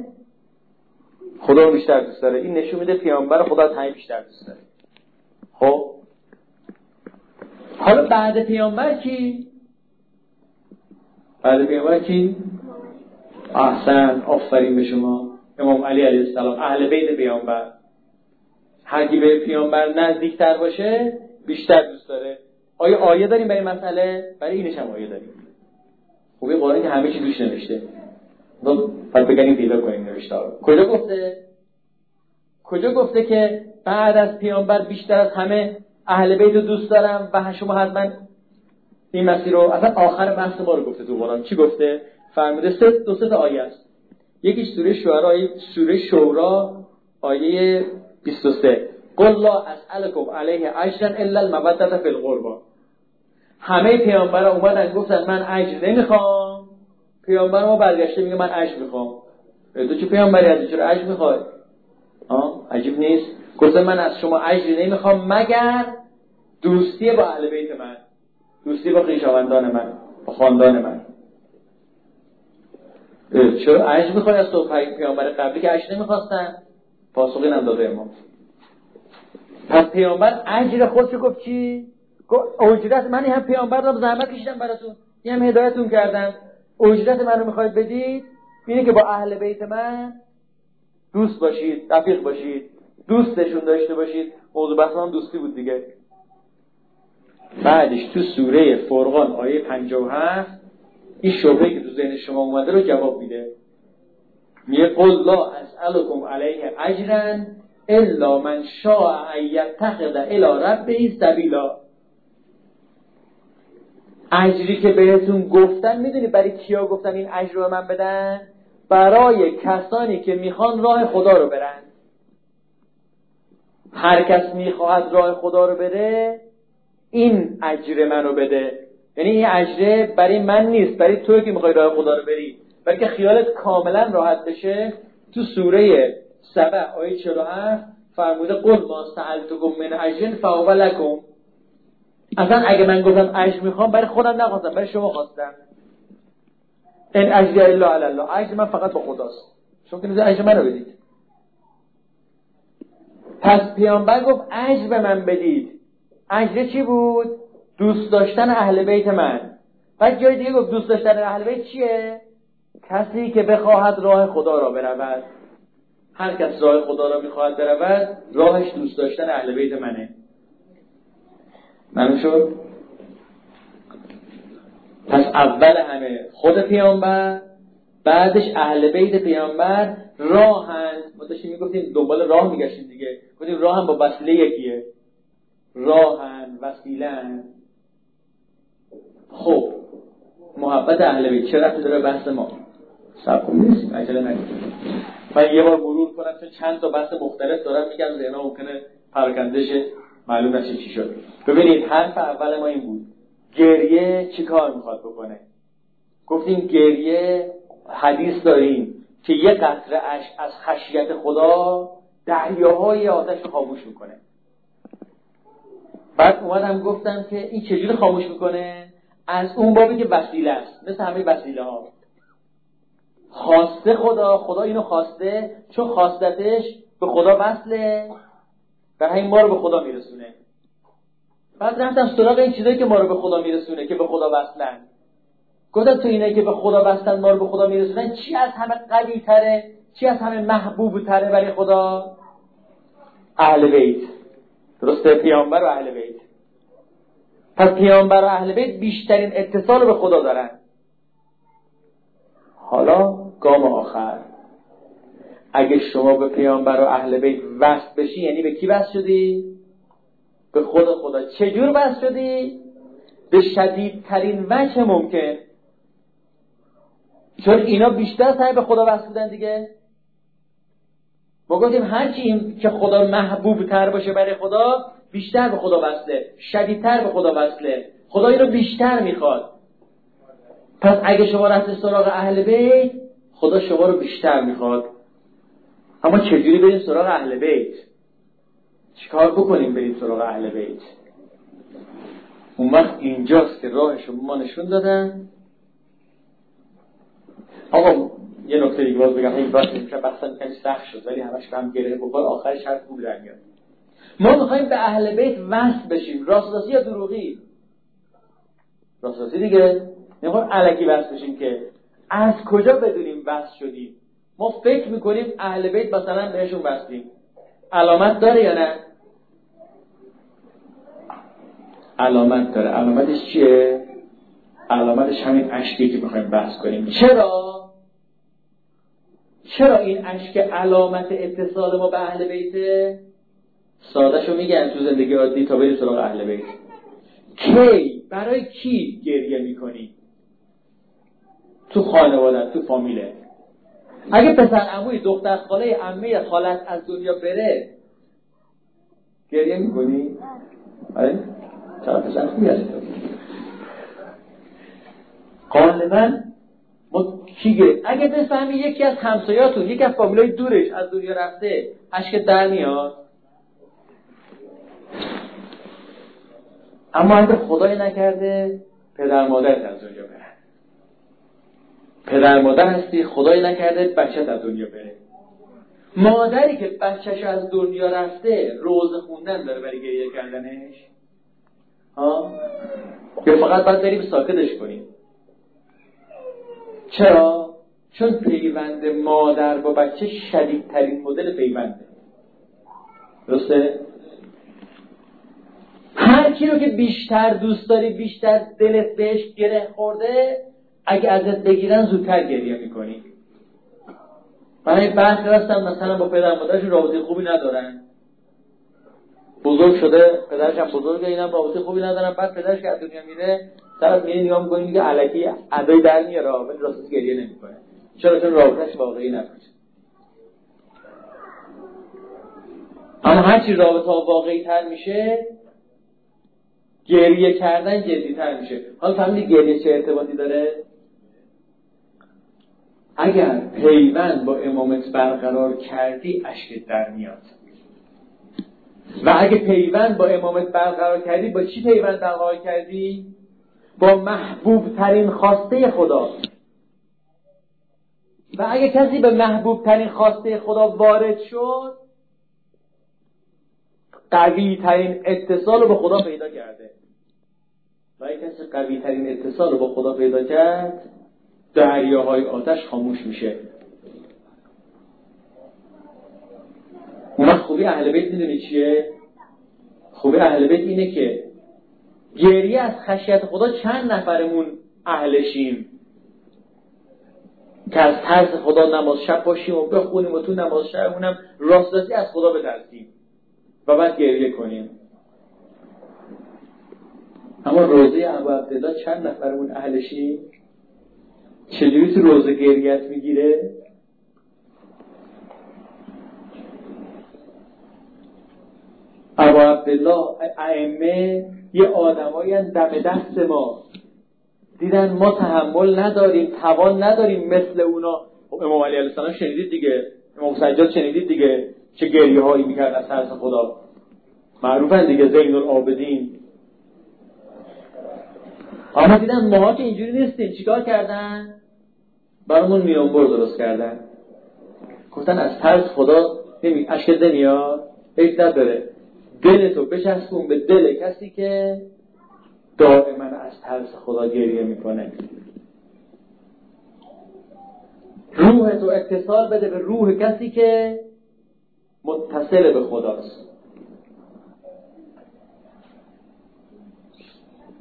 خدا رو بیشتر دوست داره. این نشون میده پیامبر خدا از همه بیشتر دوست داره. خب؟ حالا بعد پیامبر کی؟ بعد پیامبر کی؟ احسن آفرین به شما. امام علی علیه السلام اهل بیت پیامبر. هر کی به پیامبر نزدیکتر باشه بیشتر دوست داره. آیا آیه داریم برای مسئله؟ برای اینش هم آیه داریم. خب این قرآن که همه چی دوش نوشته. پس بگنیم پیدا کنیم نوشته کجا گفته؟ کجا گفته که بعد از پیامبر بیشتر از همه اهل بیت رو دوست دارم و شما حتما این مسیر رو اصلا آخر بحث ما رو گفته تو قرآن. چی گفته؟ فرموده سه دو سه آیه است. یکی سوره شورا سوره شورا آیه 23 قل لا اسالکم علیه اجرا الا المودة فی القربا همه پیامبرا اومدن گفتن من اجر نمی‌خوام. پیامبر ما برگشته میگه من اجر می‌خوام. تو چه پیامبری هستی؟ چرا اجر می‌خوای؟ عجیب نیست. گفته من از شما اجری نمی‌خوام مگر دوستی با اهل بیت من دوستی با خویشاوندان من با خاندان من. چرا اجر می‌خوای از تو پیامبر قبلی که اجر نمی‌خواستن؟ پاسخی نداده ما پس پیامبر اجر خودشو گفت چی؟ گفت من هم پیامبر رو زحمت کشیدم براتون. یه هم هدایتون کردم. اجرت منو می‌خواید بدید؟ اینه که با اهل بیت من دوست باشید رفیق باشید دوستشون داشته باشید. موضوع بحث هم دوستی بود دیگه. بعدش تو سوره فرقان آیه 57 این شبهه که تو ذهن شما اومده رو جواب میده. میگه قل لا اسالکم علیه اجرا الا من شاء ان یتخذ الی ربه سبیلا. اجری که بهتون گفتن می‌دونی برای کیا گفتن این اجر رو من بدن؟ برای کسانی که می‌خوان راه خدا رو برن. هر کس می‌خواهد راه خدا رو بره این اجر منو بده. یعنی این اجره برای من نیست برای توی که می‌خوای راه خدا رو بری. بلکه خیالت کاملا راحت بشه. تو سوره سبع آیه 47 فرموده قل ما سألتکم من اجر فهو لکم. اصلا اگه من گفتم اجر می‌خوام برای خودم نخواستم برای شما خواستم. این اجر الا علی الله. اجر من فقط با خداست. شما که اجر منو بدید. پس پیامبر گفت اجر به من بدید. اجر چی بود؟ دوست داشتن اهل بیت من. بعد جای دیگه گفت دوست داشتن اهل بیت چیه؟ کسی که بخواهد راه خدا را برود. هر کس راه خدا را می‌خواهد برود راهش دوست داشتن اهل بیت منه. منو شد؟ پس اول همه خود پیامبر بعدش اهل بیت پیامبر راهند ما داشتیم می‌گفتیم دنبال راه میگشتیم دیگه. گفتیم راه هم با وسیله یکیه. راهن وسیلن. خب محبت اهل بیت چه رفتی داره بحث ما؟ سب نیست عجله نکنید من یه بار مرور کنم چون چند تا بحث مختلف دارم میگم ذهنها ممکنه پراکنده شه معلوم نشه چی شد. ببینید حرف اول ما این بود. گریه چی کار می‌خواد بکنه؟ گفتیم گریه حدیث داریم که یه قطره اش از خشیت خدا دریاهای آتش رو خاموش می‌کنه. بعد اومدم گفتم که این چجوری خاموش می‌کنه؟ از اون بابی که وسیله است مثل همه وسیله ها خواسته خدا خدا اینو خواسته چون خواستتش به خدا وصله و همین ما رو به خدا میرسونه. بعد رفتم سراغ این چیزایی که ما رو به خدا میرسونه که به خدا وصلن. گفتم تو اینه که به خدا وصلن ما رو به خدا میرسونن چی از همه قوی تره چی از همه محبوب تره برای خدا؟ اهل بیت. درسته؟ پیامبر و اهل بیت. پس پیامبر اهل بیت بیشترین اتصال به خدا دارن. حالا گام آخر. اگه شما به پیامبر و اهل بیت وصل بشی یعنی به کی وصل شدی؟ به خود خدا. چجور وصل شدی؟ به شدیدترین وجه ممکن. چون اینا بیشتر سعی به خدا وصل بودن دیگه. ما گفتیم هرچی که خدا محبوب تر باشه برای خدا بیشتر به خدا وصله شدیدتر به خدا وصله. خدا اینو بیشتر می‌خواد. پس اگه شما رفت سراغ اهل بیت خدا شما رو بیشتر می‌خواد. اما چجوری بریم سراغ اهل بیت؟ چیکار بکنیم بریم سراغ اهل بیت؟ اون وقت اینجاست که راه شما ما نشون دادن. آقا یه نکته دیگه باز بگم. این کمی سخت شد ولی همش هم گره بخور. آخرش هر خوب در میاد. ما می‌خوایم به اهل بیت وصل بشیم. راستاسی یا دروغی؟ راستاسی دیگه. نمی‌خوایم علکی وصل بشیم که از کجا بدونیم وصل شدیم؟ ما فکر می‌کنیم اهل بیت مثلا بهشون وصلیم. علامت داره یا نه؟ علامت داره. علامتش چیه؟ علامتش همین اشکی که می‌خوایم بحث کنیم. چرا؟ چرا این اشک علامت اتصال ما به اهل بیته؟ سادهشو میگن تو زندگی عادی تا بریم سراغ اهل بیت. کی؟ برای کی گریه می‌کنی؟ تو خانواده تو فامیله. اگه پسر عموی دختر خاله عمه خالت از دنیا بره گریه می‌کنی؟ آره. چرا خوبی هستی غالبا ما کی اگه بفهمی یکی از همسایاتون یکی از فامیلای دورش از دنیا رفته اشک در میاد. اما اگه خدای نکرده پدر مادرت از دنیا بره پدر مادر هستی خدای نکرده بچت از دنیا بره. مادری که بچهش از دنیا رفته روز خوندن داره برای گریه کردنش. ها؟ یا فقط باید بریم ساکتش کنیم. چرا؟ چون پیوند مادر با بچه شدیدترین مدل پیونده. درسته؟ هر کی رو که بیشتر دوست داری بیشتر دلت بهش گره خورده اگه ازت بگیرن زودتر گریه می‌کنی. برای برخی هستن مثلا با پدر مادرشون رابطه خوبی ندارن. بزرگ شده پدرش هم بزرگه اینم رابطه خوبی ندارن. بعد پدرش که از دنیا میره طرف میره نگاه می‌کنه میگه علکی ادای در میاره ولی راستش گریه نمی‌کنه. چرا؟ چون رابطش واقعی نبود اما هرچی رابطه واقعی تر میشه گریه کردن جدی تر میشه. حالا فهمیدی گریه چه ارتباطی داره؟ اگر پیوند با امامت برقرار کردی اشکت در میاد. و اگه پیوند با امامت برقرار کردی با چی پیوند برقرار کردی؟ با محبوب ترین خواسته خدا. و اگه کسی به محبوب ترین خواسته خدا وارد شد قوی ترین اتصال رو به خدا پیدا کرده. و اگه کسی قوی ترین اتصال رو با خدا پیدا کرد دریاهای آتش خاموش میشه. اون خوبی اهل بیت می‌دونی چیه؟ خوبی اهل بیت اینه که گریه از خشیت خدا چند نفرمون اهلشیم که از ترس خدا نماز شب باشیم و بخونیم و تو نماز شبمونم راستاسی از خدا بترسیم و بعد گریه کنیم. اما روزه ابو عبدالله چند نفرمون اهلشیم؟ چجوری تو روزه گریت می‌گیره؟ ابو عبدالله ائمه یه آدمایی دم دست ما. دیدن ما تحمل نداریم توان نداریم مثل اونا. خب امام علی علیه السلام شنیدید دیگه. امام سجاد شنیدید دیگه چه گریه هایی می‌کرد از ترس خدا. معروفن دیگه زین العابدین اما دیدن ماها که اینجوری نیستیم چیکار کردن؟ برامون میانبر درست کردن. گفتن از ترس خدا نمی اشک نمیاد. هیچ نداره. دلتو بچسبون به دل کسی که دائما از ترس خدا گریه می‌کنه. روح تو اتصال بده به روح کسی که متصل به خداست.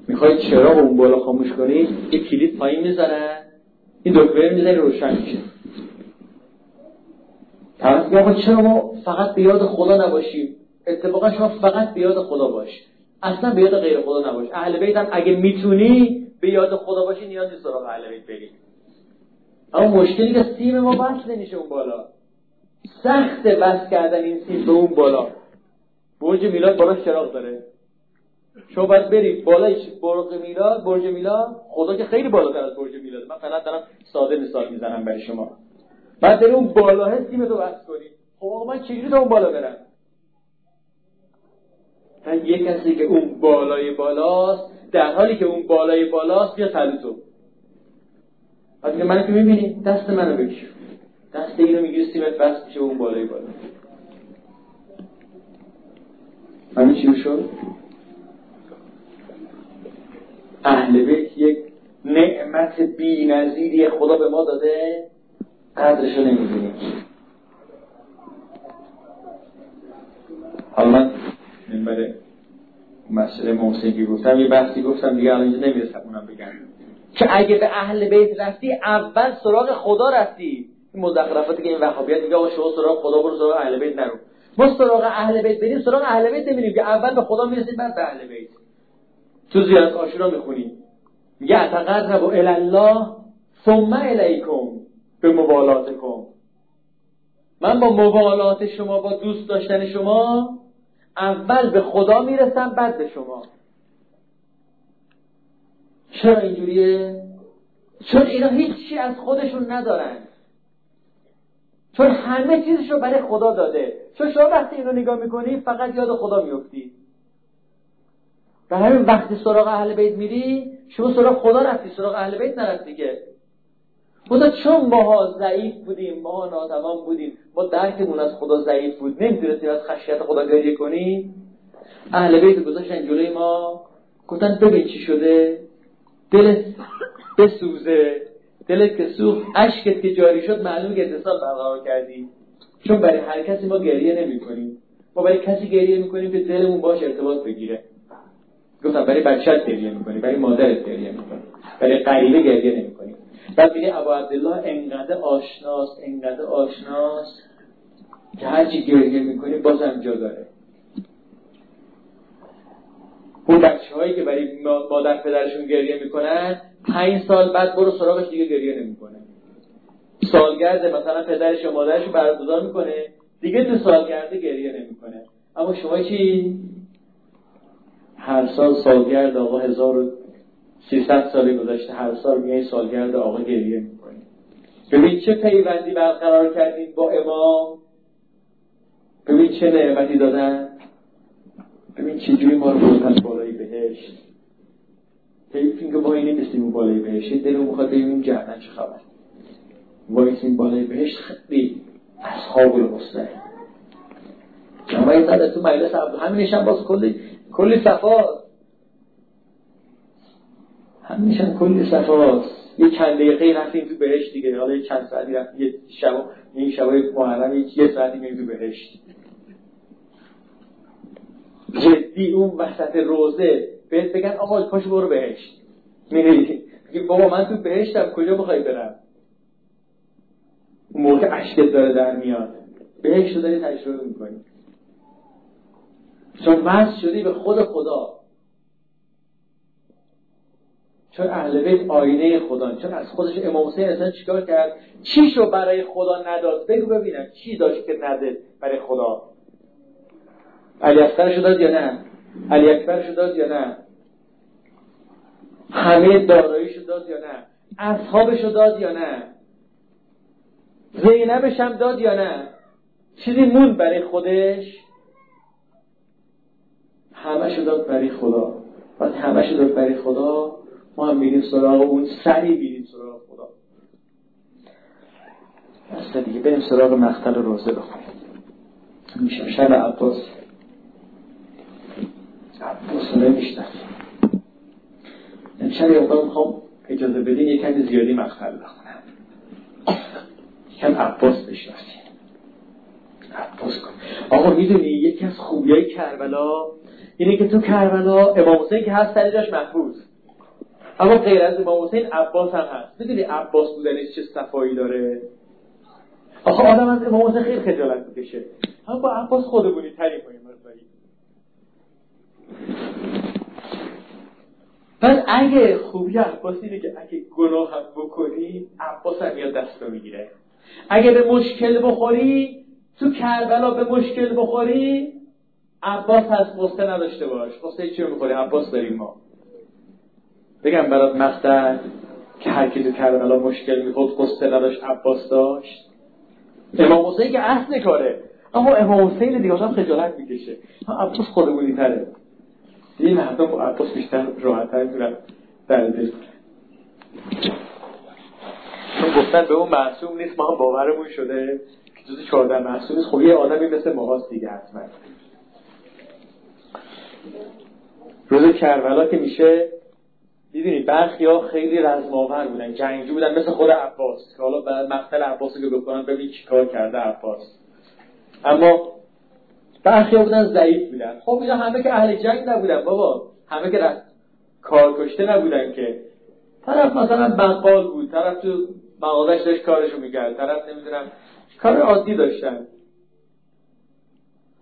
می‌خواید چرا اون بالا خاموش کنید یه کلید پایین می‌ذارن این دکمه می‌ذاری روشن میشه. طرف میگه چرا ما فقط به یاد خدا نباشیم؟ اتفاقا شما فقط به یاد خدا باش. اصلا به یاد غیر خدا نباش. اهل بیت هم اگه می‌تونی به یاد خدا باشی نیاز نیست سراغ اهل بیت بری. اما مشکلی که سیم ما بس نمیشه اون بالا. سخت بس کردن این سیم به اون بالا. برج میلاد بالا چراغ داره. شما باید برید بالای برج میلاد برج میلاد خدا که خیلی بالاتر از برج میلاد من فقط دارم ساده مثال می‌زنم برای شما. بعد بری اون بالا سیم تو بس کنی. خب من چجوری تا اون بالا برم؟ یه کسی که اون بالای بالاست در حالی که اون بالای بالاست بیا تو. بعد میگه منو که می‌بینی؟ دست منو بکش. دست اینو می‌گیری سیمت بس میشه اون بالای بالا. همین چی شد؟ اهل بیت یک نعمت بی نظیری خدا به ما داده قدرشو نمی‌دونیم حالا من منبر مسئله محسنگی گفتم یه بحثی گفتم دیگه الان نمی‌رسم اونم بگم. که اگه به اهل بیت رفتی اول سراغ خدا رفتی. این مزخرفاتی که این وهابیت میگه آقا شما سراغ خدا برو سراغ اهل بیت نرو. ما سراغ اهل بیت بریم سراغ اهل بیت نمیریم که اول به خدا می‌رسیم بعد به اهل بیت تو زیاد آشورا می‌خونیم میگه اتقرب الله ثم الیکم به موالاتکم من با موالات شما با دوست داشتن شما اول به خدا می‌رسم بعد به شما. چرا اینجوریه؟ چون اینا هیچی از خودشون ندارن. چون همه چیزش رو برای خدا داده. چون شما وقتی اینو نگاه می‌کنی فقط یاد خدا میفتی و همین وقتی سراغ اهل بیت میری شما سراغ خدا رفتی سراغ اهل بیت نرفتی که خدا چون ماها ضعیف بودیم ماها ناتوان بودیم ما درکمون از خدا ضعیف بود نمی‌تونستیم از خشیت خدا گریه کنیم. اهل بیت گذاشتن جلوی ما گفتن ببین چی شده دلت بسوزه دلت که سوخت اشکت که جاری شد معلوم که اتصال برقرار کردی. چون برای هر کسی ما گریه نمی کنیم ما برای کسی گریه می‌کنیم که دلمون باش ارتباط بگیره. گفتم برای بچت گریه می‌کنی برای مادرت گریه می‌کنی برای غریبه گریه نمی‌کنی. بعد میگه ابو عبدالله انقدر آشناست انقدر آشناست که هرچی گریه می‌کنی بازم جا داره. اون بچه هایی که برای مادر پدرشون گریه می‌کنن پنج سال بعد برو سراغش دیگه گریه نمی‌کنه. سالگرد مثلا پدرش و مادرش رو برگزار می‌کنه دیگه تو سالگرد گریه نمی‌کنه. اما شما چی؟ هر سال سالگرد آقا 1300 سالی گذشته هر سال میای سالگرد آقا گریه می‌کنی. ببین چه پیوندی برقرار کردیم با امام. ببین چه نعمتی دادن. ببین چجوری ما رو بردن بالای بهشت. حیف که ما اینی نیستیم بالای بهشت دلو می‌خواد ببینیم جهنم چه خبر وایسیم بالای بهشت خیلی اصحاب المستقیم. جمعه زده تو مجلس عبد همینش هم باز کلی کلی صفاست همینش هم کلی صفاست یه چند دقیقه رفتیم تو بهشت دیگه. حالا یه چند ساعتی رفتیم. یه شب این شبای محرم یه ساعتی میریم تو بهشت. جدی اون وسط روزه بهت بگن آقا پاشو برو بهشت. میری بابا من تو بهشتم کجا بخوای برم؟ اون موقع عشقت داره در میاد. بهشت رو داری تجربه می‌کنی. چون وصل شدی به خود خدا. چون اهل بیت آینه خدا چون از خودش امام حسین اصلا چیکار کرد؟ چی شو برای خدا نداد؟ بگو ببینم چی داشت که نده برای خدا؟ علی اکبرش داد یا نه؟ علی اکبرش داد یا نه؟ همه داراییش داد یا نه؟ اصحابش داد یا نه؟ زینبش هم داد یا نه؟ چیزی مون برای خودش؟ همه داد برای خدا. بعد همه داد برای خدا ما هم میریم سراغ اون سری میریم سراغ خدا. اصلا دیگه بریم سراغ مختل روزه بخونیم. میشه شب عباس. عباس نمیشتن امشب یه می‌خوام اجازه بدین یه کمی زیادی مختل بخونم. یکم عباس بشناسیم. عباس کن. آقا می‌دونی یکی از خوبی های کربلا اینه که تو کربلا امام حسین که هست سری داشت محفوظ. اما غیر از امام حسین عباس هم هست. می‌دونی عباس بودنش چه صفایی داره؟ آخه آدم از امام حسین خیلی خجالت می‌کشه. اما با عباس خودمونی تری کنیم پس اگه خوبی عباس اینه که اگه گناه هم بکنی عباس هم میاد دست می‌گیره. اگه به مشکل بخوری تو کربلا به مشکل بخوری عباس هست قصه نداشته باش. قصه چی می‌خوری؟ عباس داریم ما. بگم برات مقطع که هر کی تو کربلا مشکل می‌خورد قصه نداشت عباس داشت. امام حسین که اصل کاره. اما امام حسین دیگه آدم خجالت می‌کشه. عباس خودمونی تره. این مردم با عباس بیشتر راحتتر میرن. در دل چون گفتن به اون معصوم نیست ما باورمون شده. که جز چهارده معصوم نیست. خب یه آدمی مثل ماهاست دیگه حتما. روز کربلا که میشه دیدینی برخی ها خیلی رزماور بودن جنگجو بودن مثل خود عباس. که حالا بعد مقتل عباس رو بکنن ببین چیکار کرده عباس. اما برخی ها بودن ضعیف بودن. خب اینا همه که اهل جنگ نبودن بابا. همه که کار کشته نبودن که. طرف مثلا بقال بود طرف تو مغازش داشت کارشو می‌کرد طرف نمی‌دونم کار عادی داشتن.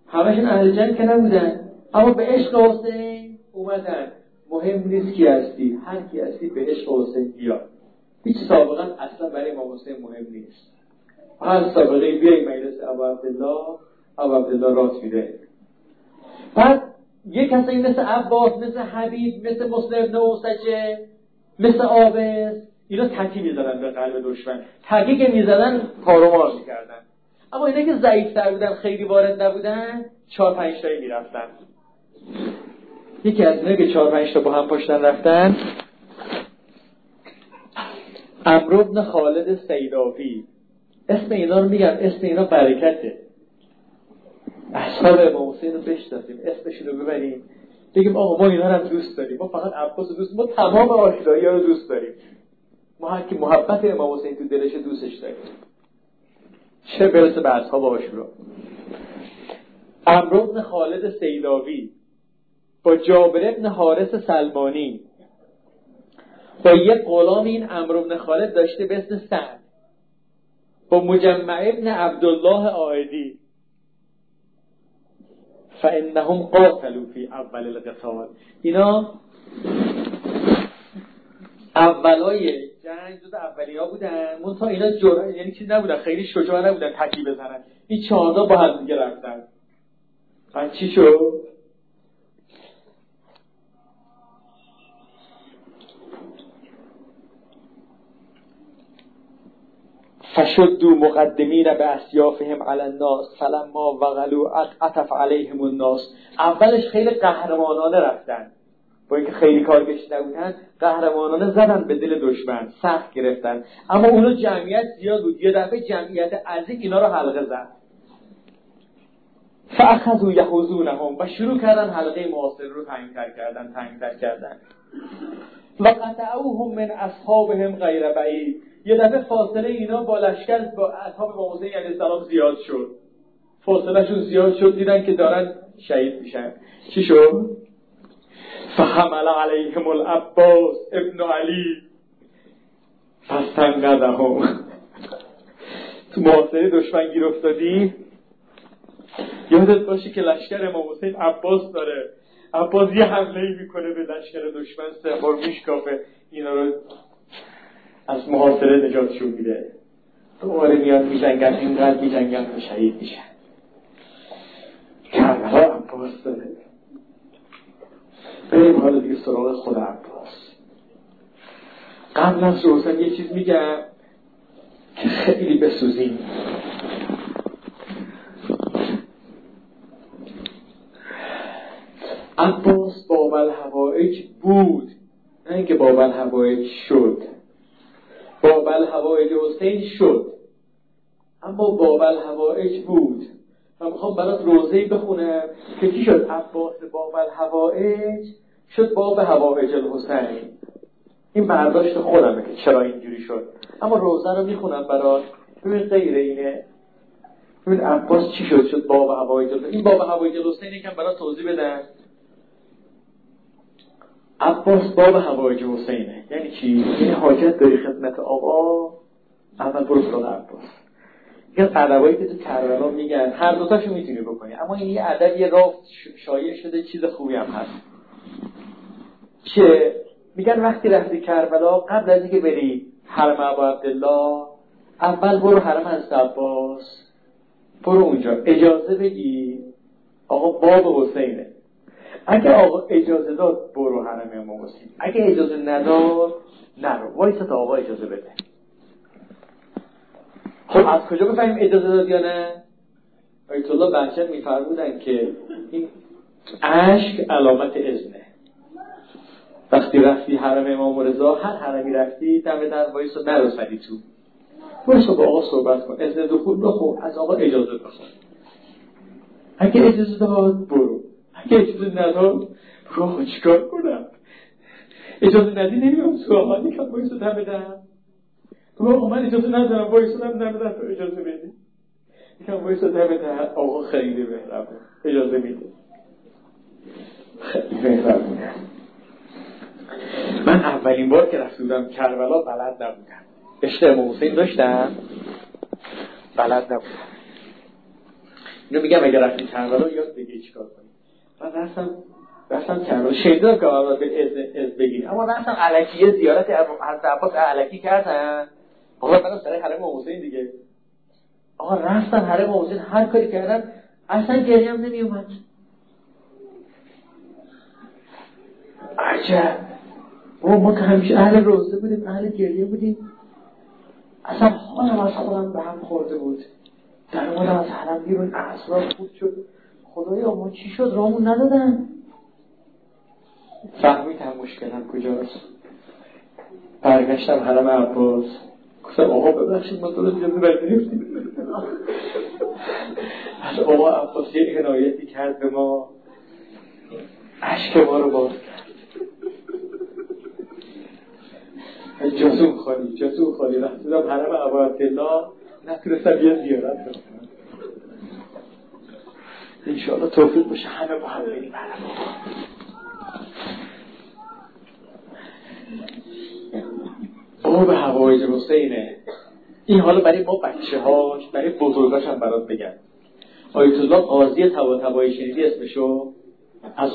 همشون اهل جنگ که نبودن. اما به عشق حسین اومدن. مهم نیست کی هستی هر کی هستی به عشق حسین بیا. هیچ سابقا اصلا برای امام حسین مهم نیست. هر سابقه بیای مجلس ابو عبدالله ابو عبدالله راست میده بعد یه کسایی مثل عباس مثل حبیب مثل مسلم نوسجه مثل آبس اینا تکی می‌زدن به قلب دشمن. تکی که می‌زدن تارومار می‌کردن. اما اینا که ضعیفتر بودن خیلی وارد نبودن چهار پنج تایی می‌رفتن. یکی از اینا که چهار پنج تا با هم پشتن رفتن. امر ابن خالد سیدافی اسم اینا رو میگم اسم اینا برکته. اصحاب امام حسین رو بشناسیم اسمشون رو ببریم. بگیم آقا ما اینا رو دوست داریم. ما فقط عباس دوست ما تمام آشنایی ها رو دوست داریم. ما هر کی محبت امام حسین تو دلش دوستش داریم. چه برسه به اصحاب آشورا. امر ابن خالد سیداوی. با جابر ابن حارس سلمانی. با یه غلام این امر ابن خالد داشته به اسم سعد. با مجمع ابن عبدالله آیدی. فانهم قاتلوا فی اول القتال. اینا اولای بودن جز ها بودن. تا اینا جرأت یعنی چیز نبودن. خیلی شجاع نبودن تکی بزنن. این چهارتا با هم دیگه رفتن. چی شد؟ فشدوا مقدمین به اسیافهم علی الناس فلما وغلوا عطف علیهم الناس. اولش خیلی قهرمانانه رفتن. با اینکه خیلی کارکش نبودن قهرمانانه زدن به دل دشمن سخت گرفتن. اما اونو جمعیت زیاد بود. یه دفعه جمعیت عزیز اینا رو حلقه زد. فاخذوا یحوزونهم و شروع کردن حلقه معاصر رو تنگتر کردن تنگتر کردن. و قطعوهم من اصحابهم غیر بعید. یه دفعه فاصله اینا با لشکر با اصحاب امام حسین علیه السلام زیاد شد. فاصلهشون زیاد شد دیدن که دارن شهید میشن. چی شد؟ فحمل علیهم العباس ابن علی. فستنقذهم تو محاصره دشمن گیر افتادی؟ یادت باشه که لشکر امام حسین عباس داره. عباس یه حمله می‌کنه به لشکر دشمن بار میشکافه. اینا رو از محاصره نجاتشون میده. دوباره میاد میجنگن اینقدر میجنگن و شهید میشن کربلا عباس داره بریم حالا دیگه سراغ خود عباس. قبل از روزن یه چیز میگم که خیلی بسوزیم. عباس بابل هوایج بود. نه اینکه بابل هوایج شد. بابل هوایج حسین شد. اما بابل هوایج بود. و می‌خوام برات روزه بخونم که چی شد؟ عباس بابل هوایج شد باب هوایج الحسین. این برداشت خودمه که چرا اینجوری شد. اما روزه رو می‌خونم برات. ببین غیر اینه. ببین عباس چی شد؟ شد باب هوایج این باب هوایج الحسین یکم برات توضیح بدن عباس باب هوایج حسینه. یعنی چی؟ یعنی حاجت داری خدمت آقا؟ اول برو سراغ عباس. یه ادبایی که تو کربلا میگن هر دوتاشو می‌تونی بکنی. اما این یه ادب یه راه شایع شده چیز خوبی هم هست. که میگن وقتی رفتی کربلا قبل از اینکه بری حرم عبدالله اول برو حرم از عباس. برو اونجا. اجازه بگی آقا باب حسینه. اگه آقا اجازه داد برو حرم امام حسین اگه اجازه نداد نرو. وایسا تا آقا اجازه بده. خب از کجا بفهمیم اجازه داد یا نه؟ آیت الله بهشت میفرمودن که این عشق علامت اذنه. وقتی رفتی حرم امام رضا هر حرمی رفتی دم در وایسا نرو سری تو. وایسا با آقا صحبت کن. اذن دخول بخون. از آقا اجازه بخون. اگه اجازه داد برو. اگه اجازه نداد رو چیکار کنم؟ اجازه ندی نمیام تو آقا نیکم بایستو دم در رو من اجازه ندارم بایستو دم در تو اجازه بدی؟ یکم بایستو دم در آقا خیلی مهربون اجازه میده. خیلی مهربونه من اولین بار که رفته بودم کربلا بلد نبودم. عشق حسین داشتم؟ بلد نبودم. اینو میگم اگر رفتی کربلا یاد بگیری چیکار کنی. من رفتم رفتم کربلا شیدان که آقا به از, از اما رفتم علکیه زیارت حضرت عباس علکی کردن. آقا برم سر حرم حسین دیگه. آقا رفتم حرم حسین هر کاری کردن اصلا گریم نمی اومد عجب ما که همیشه اهل روزه بودیم اهل گریه بودیم. اصلا حالم از خودم به هم خورده بود. در از حرم بیرون اعصاب خود شد. خدایا ما چی شد؟ رامون ندادن. فهمیدم مشکلم کجاست. برگشتم حرم عباس. گفتم آقا ببخشید ما درست اجازه نگرفتیم از آقا عباس یه عنایتی کرد به ما. عشق ما رو باز کرد. جزون خالی جزون خالی رفتم حرم ابو عبدالله نتونستم یه زیارت کنم. انشاءالله توفیق بشه همه با هم بریم باب هوایج حسینه. این حالا برای ما بچه هاش برای بزرگاش هم برات بگم. آیت الله قاضی تبا تبایی شنیدی اسمشو؟ از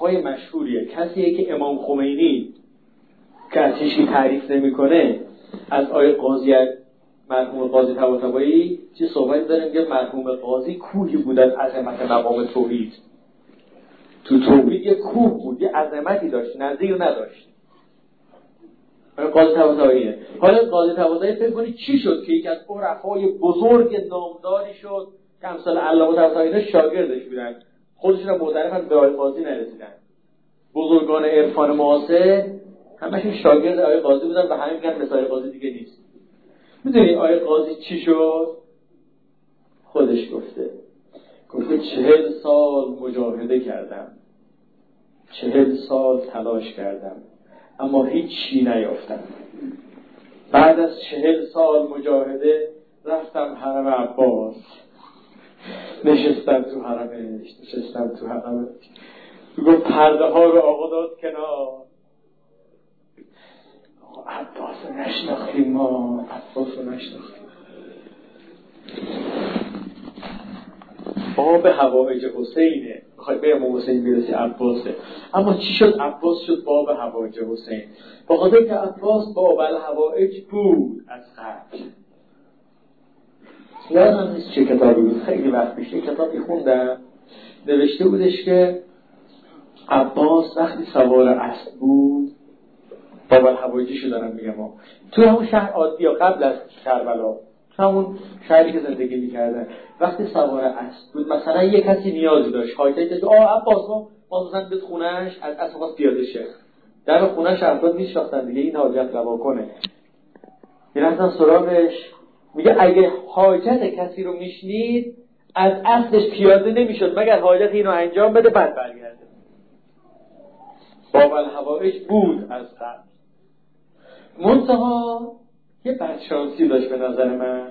های مشهوریه. کسیه که امام خمینی که ازشی تعریف نمی‌کنه از آیه قاضی مرحوم قاضی طباطبایی چه صحبت داریم؟ که مرحوم قاضی کوهی بود از عظمت مقام توحید. تو توحید یه کوه بود یه عظمتی داشت نظیر نداشت. قاضی طباطباییه. حالا قاضی طباطبایی فکر کنید چی شد که یکی از عرفای بزرگ نامداری شد که امثال علامه طباطبایی شاگردش بودن. خودشون معترف هم به قاضی نرسیدن. بزرگان عرفان معاصر همشون شاگرد آقای قاضی بودن و همین میگن مثال قاضی دیگه نیست. می‌دونی آقای قاضی چی شد؟ خودش گفته. گفته چهل سال مجاهده کردم. چهل سال تلاش کردم. اما هیچی نیافتم. بعد از چهل سال مجاهده رفتم حرم عباس. نشستم تو حرمش نشستم تو حرمش. گفت پرده ها رو آقا داد کنار. عباس نشناختیم ما عباس رو نشناختیم. باب هوایج حسینه. می‌خوای به امام حسین برسی عباسه. اما چی شد؟ عباس شد باب هوایج حسین. با خاطر که عباس باب الهوایج بود از قبل یادم نیست چه کتابی بود. خیلی وقت پیش کتابی خوندم. نوشته بودش که عباس وقتی سوار اسب بود باب الهوایجی دارم میگم تو همون شهر عادی یا قبل از کربلا همون شهری که زندگی می‌کردن وقتی سوار اسب بود مثلا یه کسی نیازی داشت حاجت داشت آه عباس ما ما مثلا به خونهش از اسب پیاده شه در خونهش افراد میشناختن دیگه این حاجت روا کنه. می‌رفتن سراغش. میگه اگه حاجت کسی رو میشنید از اصلش پیاده نمی‌شد مگر حاجت اینو انجام بده بعد برگرده. باب الهوایج بود از قبل. منتها یه بدشانسی داشت به نظر من.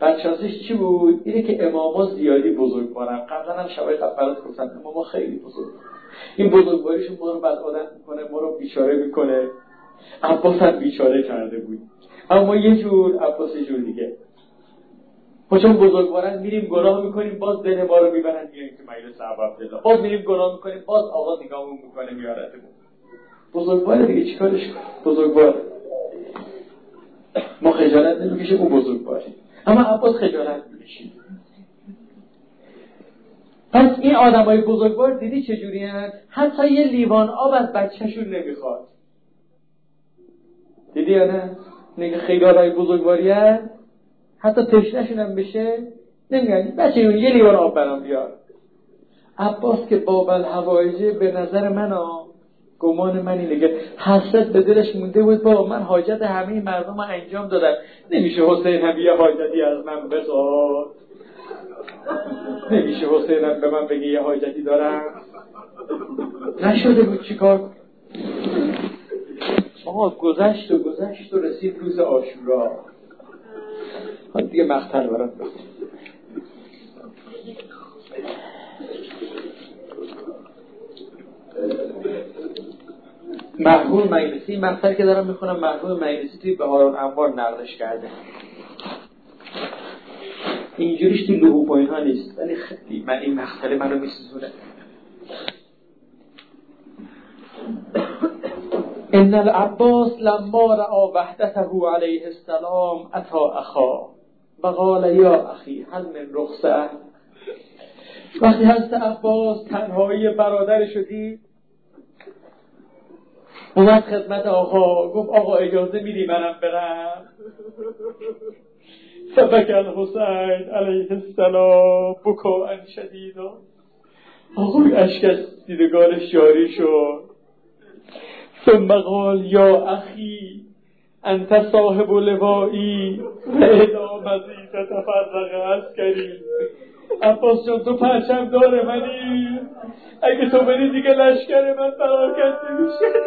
بدشانسیش چی بود؟ اینه که اماما زیادی بزرگ بارن. قبلا هم شبای قبلات گفتن اماما خیلی بزرگ این بزرگواریشون ما رو بد آدم می‌کنه ما رو بیچاره می‌کنه. عباس هم بیچاره کرده بود. اما یه جور عباس یه جور دیگه. ما چون بزرگوارن میریم گناه می‌کنیم باز دل ما رو می‌برن میاییم که مجلس عبدالله. باز میریم گناه می‌کنیم باز آقا نگاهمون می‌کنه میارتمون بزرگوار دیگه چیکارش کنیم بزرگوار ما خجالت نمی‌کشیم اون بزرگواره اما عباس خجالت می‌کشیم پس این آدمای بزرگوار دیدی چجوری هست؟ حتی یه لیوان آب از بچهشون نمی‌خواد. دیدی یا نه؟ نگه خیلی آدمای بزرگواری هست؟ حتی تشنشون هم بشه. نمیگن بچه اون یه لیوان آب برام بیار. عباس که بابل هوایجه به نظر من گمان من اینه که حسرت به دلش مونده بود بابا من حاجت همه مردم رو انجام دادم. نمیشه حسین هم یه حاجتی از من بخواد نمیشه حسین هم به من بگه یه حاجتی دارم. نشده بود چیکار آقا گذشت و گذشت و رسید روز آشورا حالا دیگه مختل برات مرحوم مجلسی مقطعی که دارم می‌خونم مرحوم مجلسی توی بهاران انوار نقلش کرده. اینجوریش توی لحوب ها نیست ولی خیلی من این مقطعه منو میسوزونه. ان العباس لما رأى وحدته علیه السلام اتا اخا و قال یا اخی هل من رخصه وقتی هست عباس تنهایی برادر شدی اومد خدمت آقا. گفت آقا اجازه میدی منم برم؟ سبک الحسین علیه السلام. بکا ان شدیدا آقا اشک از دیدگارش جاری شد. ثم قال یا اخی انت صاحب لوایی و ادا مزید تفرق عسکری. عباس جان تو پرچم داره منی اگه تو بری دیگه لشکر من فراکنده میشه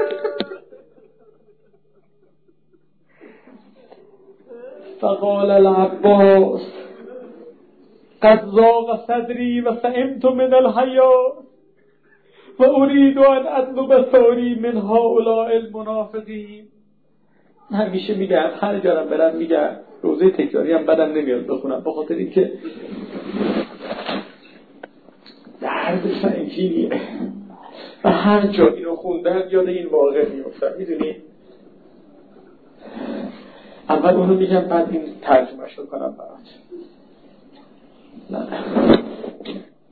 فقال العباس قد ضاق صدری و سئمت من الحیات و اريد ان اطلب ثوری من هؤلاء المنافقین. همیشه میگم هر جارم برم میگم روزه تکراری هم بدم نمیاد بخونم به خاطر اینکه درد سنگینیه و هر جا اینو خوندم یاد این واقع میفتم می‌دونی؟ اول اونو میگم بعد این ترجمهش رو کنم برات.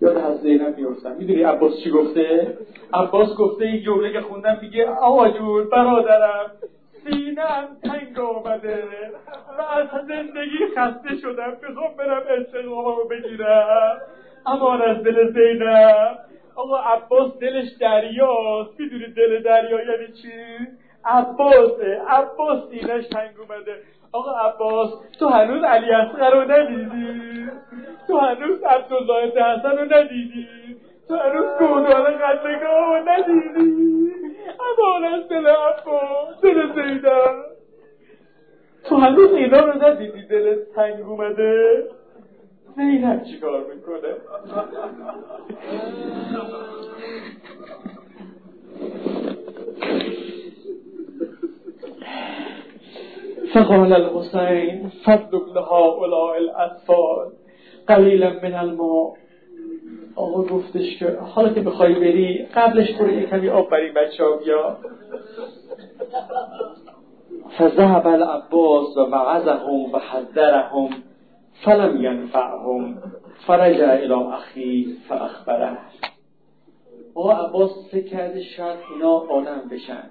یاد از زینب میفتم می‌دونی عباس چی گفته؟ عباس گفته این جمله که خوندم میگه آقا جون برادرم سینم تنگ آمده و از زندگی خسته شدم. بخوام برم رو بگیرم. امان از دل زینب. آقا عباس دلش دریاست. می‌دونی دل دریا یعنی چی؟ عباسه. عباس سینش تنگ اومده. آقا عباس تو هنوز علی اصغر رو ندیدی؟ تو هنوز عبدالله حسن رو ندیدی؟ تو هنوز گودال قدگاه رو ندیدی؟ امان از دل عباس دل زیدن تو هنوز اینا رو ندیدی؟ دل تنگ اومده؟ زینب چیکار می‌کنه. فقال الحسين فضل لهؤلاء الاطفال قلیلا من الماء. آقا گفتش که حالا که بخوای بری قبلش برو یه کمی آب بری بچه ها بیا. فذهب العباس و وعظهم و حذرهم. فلم ینفعهم فرجع الى اخی فاخبره. آقا عباس فکر کرده شاید اینا آدم بشن.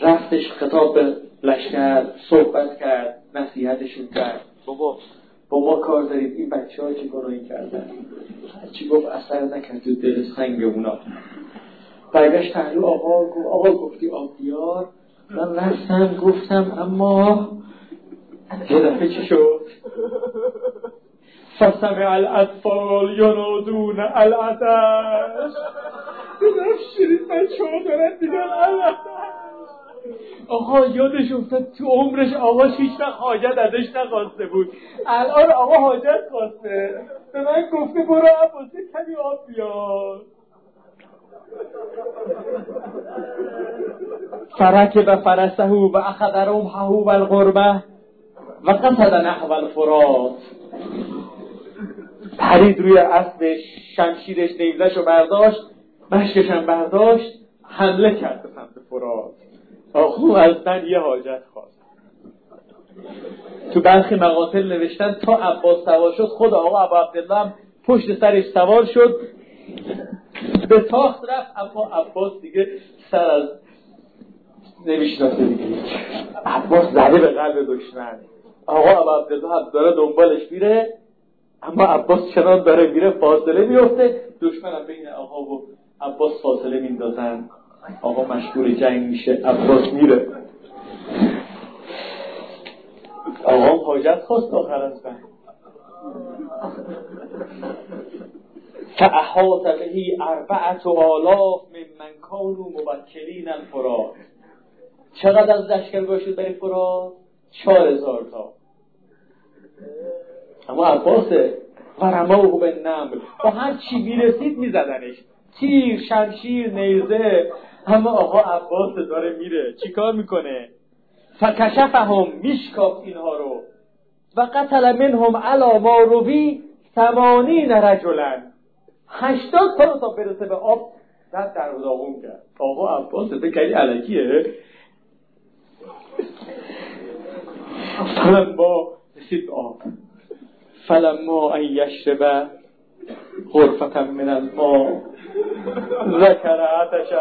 رفتش خطاب به لشکر صحبت کرد نصیحتشون کرد. بابا. با ما کار دارید این بچه ها چه گناهی کردن؟ چی گفت؟ اثر نکرد تو دل سنگ اونا. برگشت تحلیل آقا گفت آقا گفتی آبیار من رفتم گفتم اما یه دفعه چی شد؟ فسمع الاطفال ینادون العتش دیدم شیرین بچه ها دارن العتش آقا یادش افتاد تو عمرش آقا هیچ وقت حاجت ازش نخواسته بود. الان آقا حاجت خواسته. به من گفته برو عباسه کمی آب بیار. فرکب فرسه و اخذ رمحه و القربه و قصد نحو الفرات. پرید روی اسب شمشیرش نیزش رو برداشت مشکشم برداشت حمله کرد به سمت فرات. آخو از من یه حاجت خواست. تو برخی مقاتل نوشتن تا عباس سوار شد خود آقا عبا عبدالله هم پشت سرش سوار شد. به تاخت رفت اما عباس دیگه سر از نمی‌شناسه دیگه. عباس زده به قلب دشمن. آقا عبدالله داره دنبالش میره اما عباس چنان داره میره فاصله میفته دشمن هم بین آقا و عباس فاصله میندازن آقا مشغول جنگ میشه عباس میره. آقا حاجت خواست آخر از من. فاحاط بهی اربعت و آلاف من من کانو موکلین الفرات. چقدر از لشکر باشد برای فرات؟ چهار هزار تا. اما عباسه و رماه به نمل با هر چی می‌رسید میزدنش. تیر شمشیر نیزه. اما آقا عباس داره میره. چیکار می‌کنه؟ فکشفهم میشکاف اینها رو. و قتل منهم علا ما روی ثمانین رجلن. هشتاد تا تا برسه به آب زد در داغون کرد. آقا عباس فکری علکیه؟ فلما رسید آب. فلما ان یشرب غرفتا من الماء ذکر عتش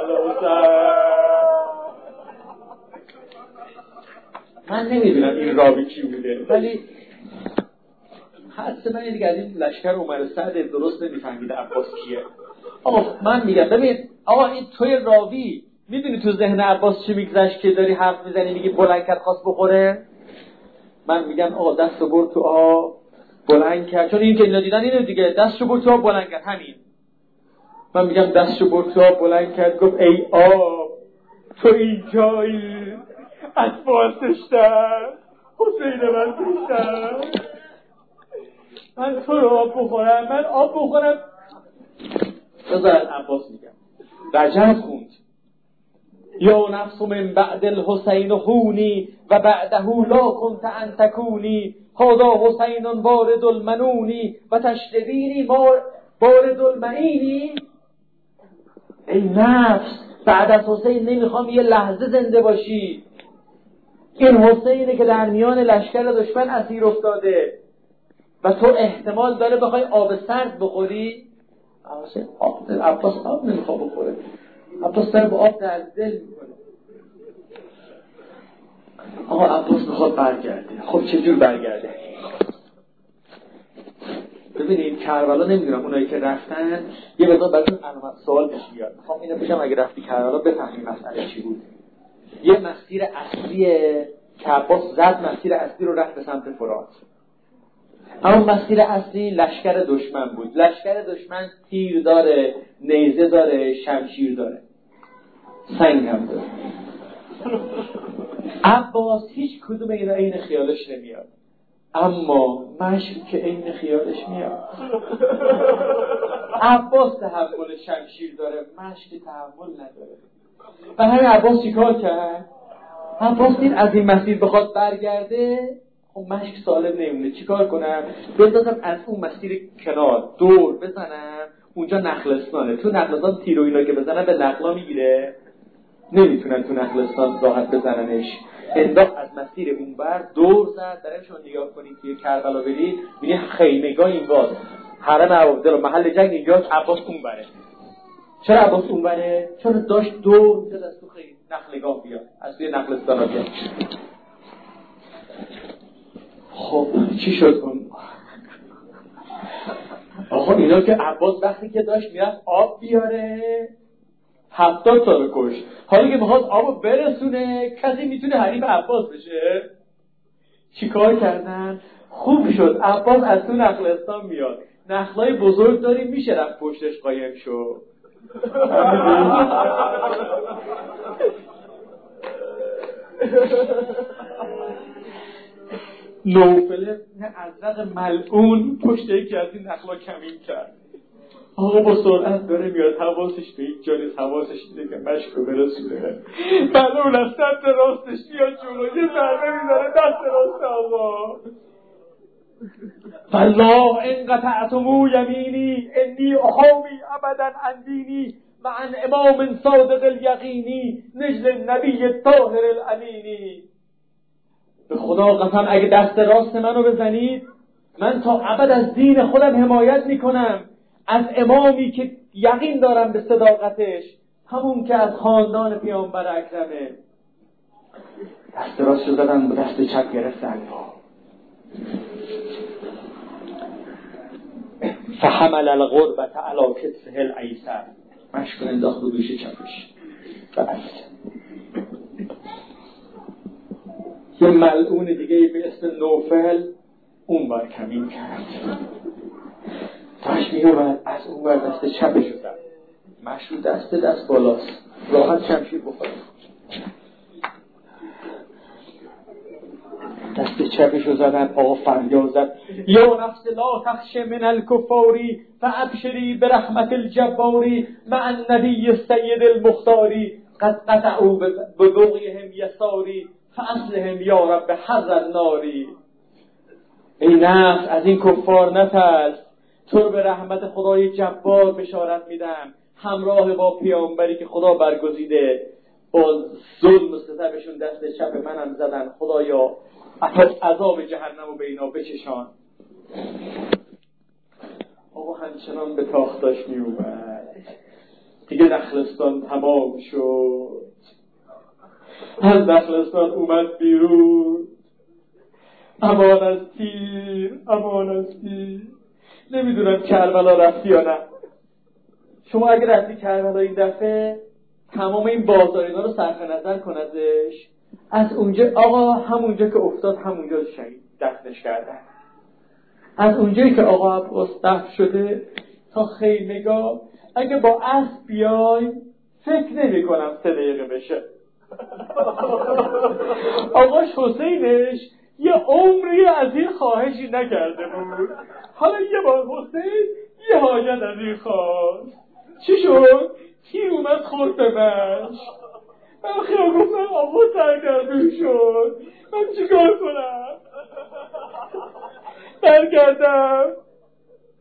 من نمی‌دونم این راوی کی بوده. ولی حس من دیگه از این لشکر عمر سعد درست نمیفهمیده عباس کیه. آقا من میگم ببین آقا این توی راوی می‌دونی تو ذهن عباس چی میگذشت که داری حرف می‌زنی میگی بلند کرد خواست بخوره؟ من میگم آقا دست برد تو آب بلند کرد. چون این که اینا دیدن اینو دیگه دستشو برد تو آب بلند کرد. همین. من میگم دستشو برد تو آب بلند کرد. گفت ای آب تو اینجایی اطفال داشتم حسین من داشتم من تو رو آب بخورم من آب بخورم. بذار عباس میگم. رجب خوند. یا نفس من بعد الحسین خونی و بعده لا کنت ان تکونی. هذا حسین وارد المنونی و تشتبینی وارد المعینی. ای نفس بعد از حسین نمی‌خوام یه لحظه زنده باشی. این حسینه که در میان لشکر دشمن اسیر افتاده. و تو احتمال داره بخوای آب سرد بخوری؟ عباس آب نمی‌خواد بخوره. عباس سر با آب در دل می‌کنه. آقا عباس می‌خواد برگرده. خب چجور برگرده؟ ببینید کربلا نمی‌دونم اونایی که رفتن یه مقدار براتون علامت سوال پیش بیاد می‌خوام اینو بگم اگه رفتی کربلا بفهمی مسئله چی بود. یه مسیر اصلی که عباس زد مسیر اصلی رو رفت به سمت فرات. اما مسیر اصلی لشکر دشمن بود. لشکر دشمن تیر داره نیزه داره شمشیر داره. سنگ هم داره عباس هیچ کدوم اینا عین خیالش نمیاد. اما مشک که عین خیالش میاد. عباس تحول شمشیر داره مشک تحول نداره. و همین عباس چیکار کرد؟ عباس دید از این مسیر بخواد برگرده خب مشک سالم نمیمونه. چیکار کنم؟ بندازم از اون مسیر کنار دور بزنم اونجا نخلستانه. تو نخلستان تیر و اینا که بزنم به نخلا می‌گیره. نمی‌تونن تو نخلستان راحت بزننش. انداخت از مسیر اونور دور زد. در شما نگاه کنید که کربلا برید می‌بینی خیمگاه این باز حرم عبادل محل جنگ اینجا عباس اون بره چرا عباس اون بره چون داشت دور می‌زد از تو خیلی نخلگاه بیاد از توی نخلستان بیاد. خب چی شد؟ آخه اینا که عباس وقتی که داشت می‌رفت آب بیاره. هفتاد تا رو کش. حالی که می‌خواست آب برسونه کسی می‌تونه حریف عباس بشه؟ چیکار کردن؟ خوب شد. عباس از تو نخلستان میاد. نخلای بزرگ داریم میشه رفت پشتش قایم شو. نوفل نه ازرق ملعون پشت یکی از این نخلا کمین کرد. آقا با سرعت داره میاد حواسش به این جانیز حواسش اینه که مشک رو برسونه بله اون از سمت راستش میاد جلو یه ضربه می‌زنه دست راست آقا. فالله ان قطعتمو یمینی انی احامی ابدا عن دینی عن امام صادق الیقینی نجل النبی الطاهر الامینی. به خدا قسم اگه دست راست منو بزنید من تا ابد از دین خودم حمایت می‌کنم. از امامی که یقین دارم به صداقتش همون که از خاندان پیامبر اکرمه. دست راست زدن با دست چپ گرفت الفا فحمل الغربت علا کتفه الایسر مشکل انداخت رو دوش چپش. یه ملعون دیگه به اسم نوفل اون بار کمین کرد. تاش میومد از اون بر دست چپش زد. مشروع دست دست بالاست. راحت شمشیر بخوره دست چپش رو زدن آقا فریاد زد. یا نفس لا تخش من الکفاری فابشری برحمت الجباری مع النبی سید المختاری قد قطعوا ببغیهم یساری فاصلهم یا رب حذر ناری ای نفس از این کفار نترس. تو به رحمت خدای جبار بشارت میدم. همراه با پیامبری که خدا برگزیده با ظلم و ستمشون دست چپ منم زدن. خدایا عذاب جهنم و به اینا بچشان. آقا همچنان به تاختاش می دیگه نخلستان تمام شد. از نخلستان اومد بیرون. امان از تیر امان از تیر. نمی‌دونم کربلا رفتی یا نه. شما اگر رفتی کربلا این دفعه تمام این بازارینا رو صرف نظر کن ازش. از اونجا آقا همونجا که افتاد همونجا شهید دفنش کردن. از اونجایی که آقا عباس دفن شده تا خیمگاه اگه با اسب بیای فکر نمی کنم سه دقیقه بشه. آقاش حسینش یه عمری از این خواهشی نکرده بود. حالا یه بار حسین یه حاجت از این خواست. چی شد؟ تیر اومد خورد به مش من خیلی گفتم آقا سرگردون شد. من چیکار کنم؟ برگردم.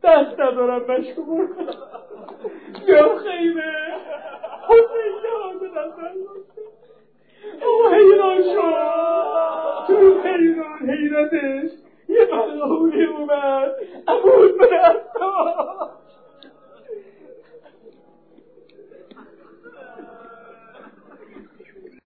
دست ندارم مشکو بکنم یا خیمه. حسین یه حاجت از من آقا حیران شد تو حیران حیرتش یه ملعونی اومد عبود به دست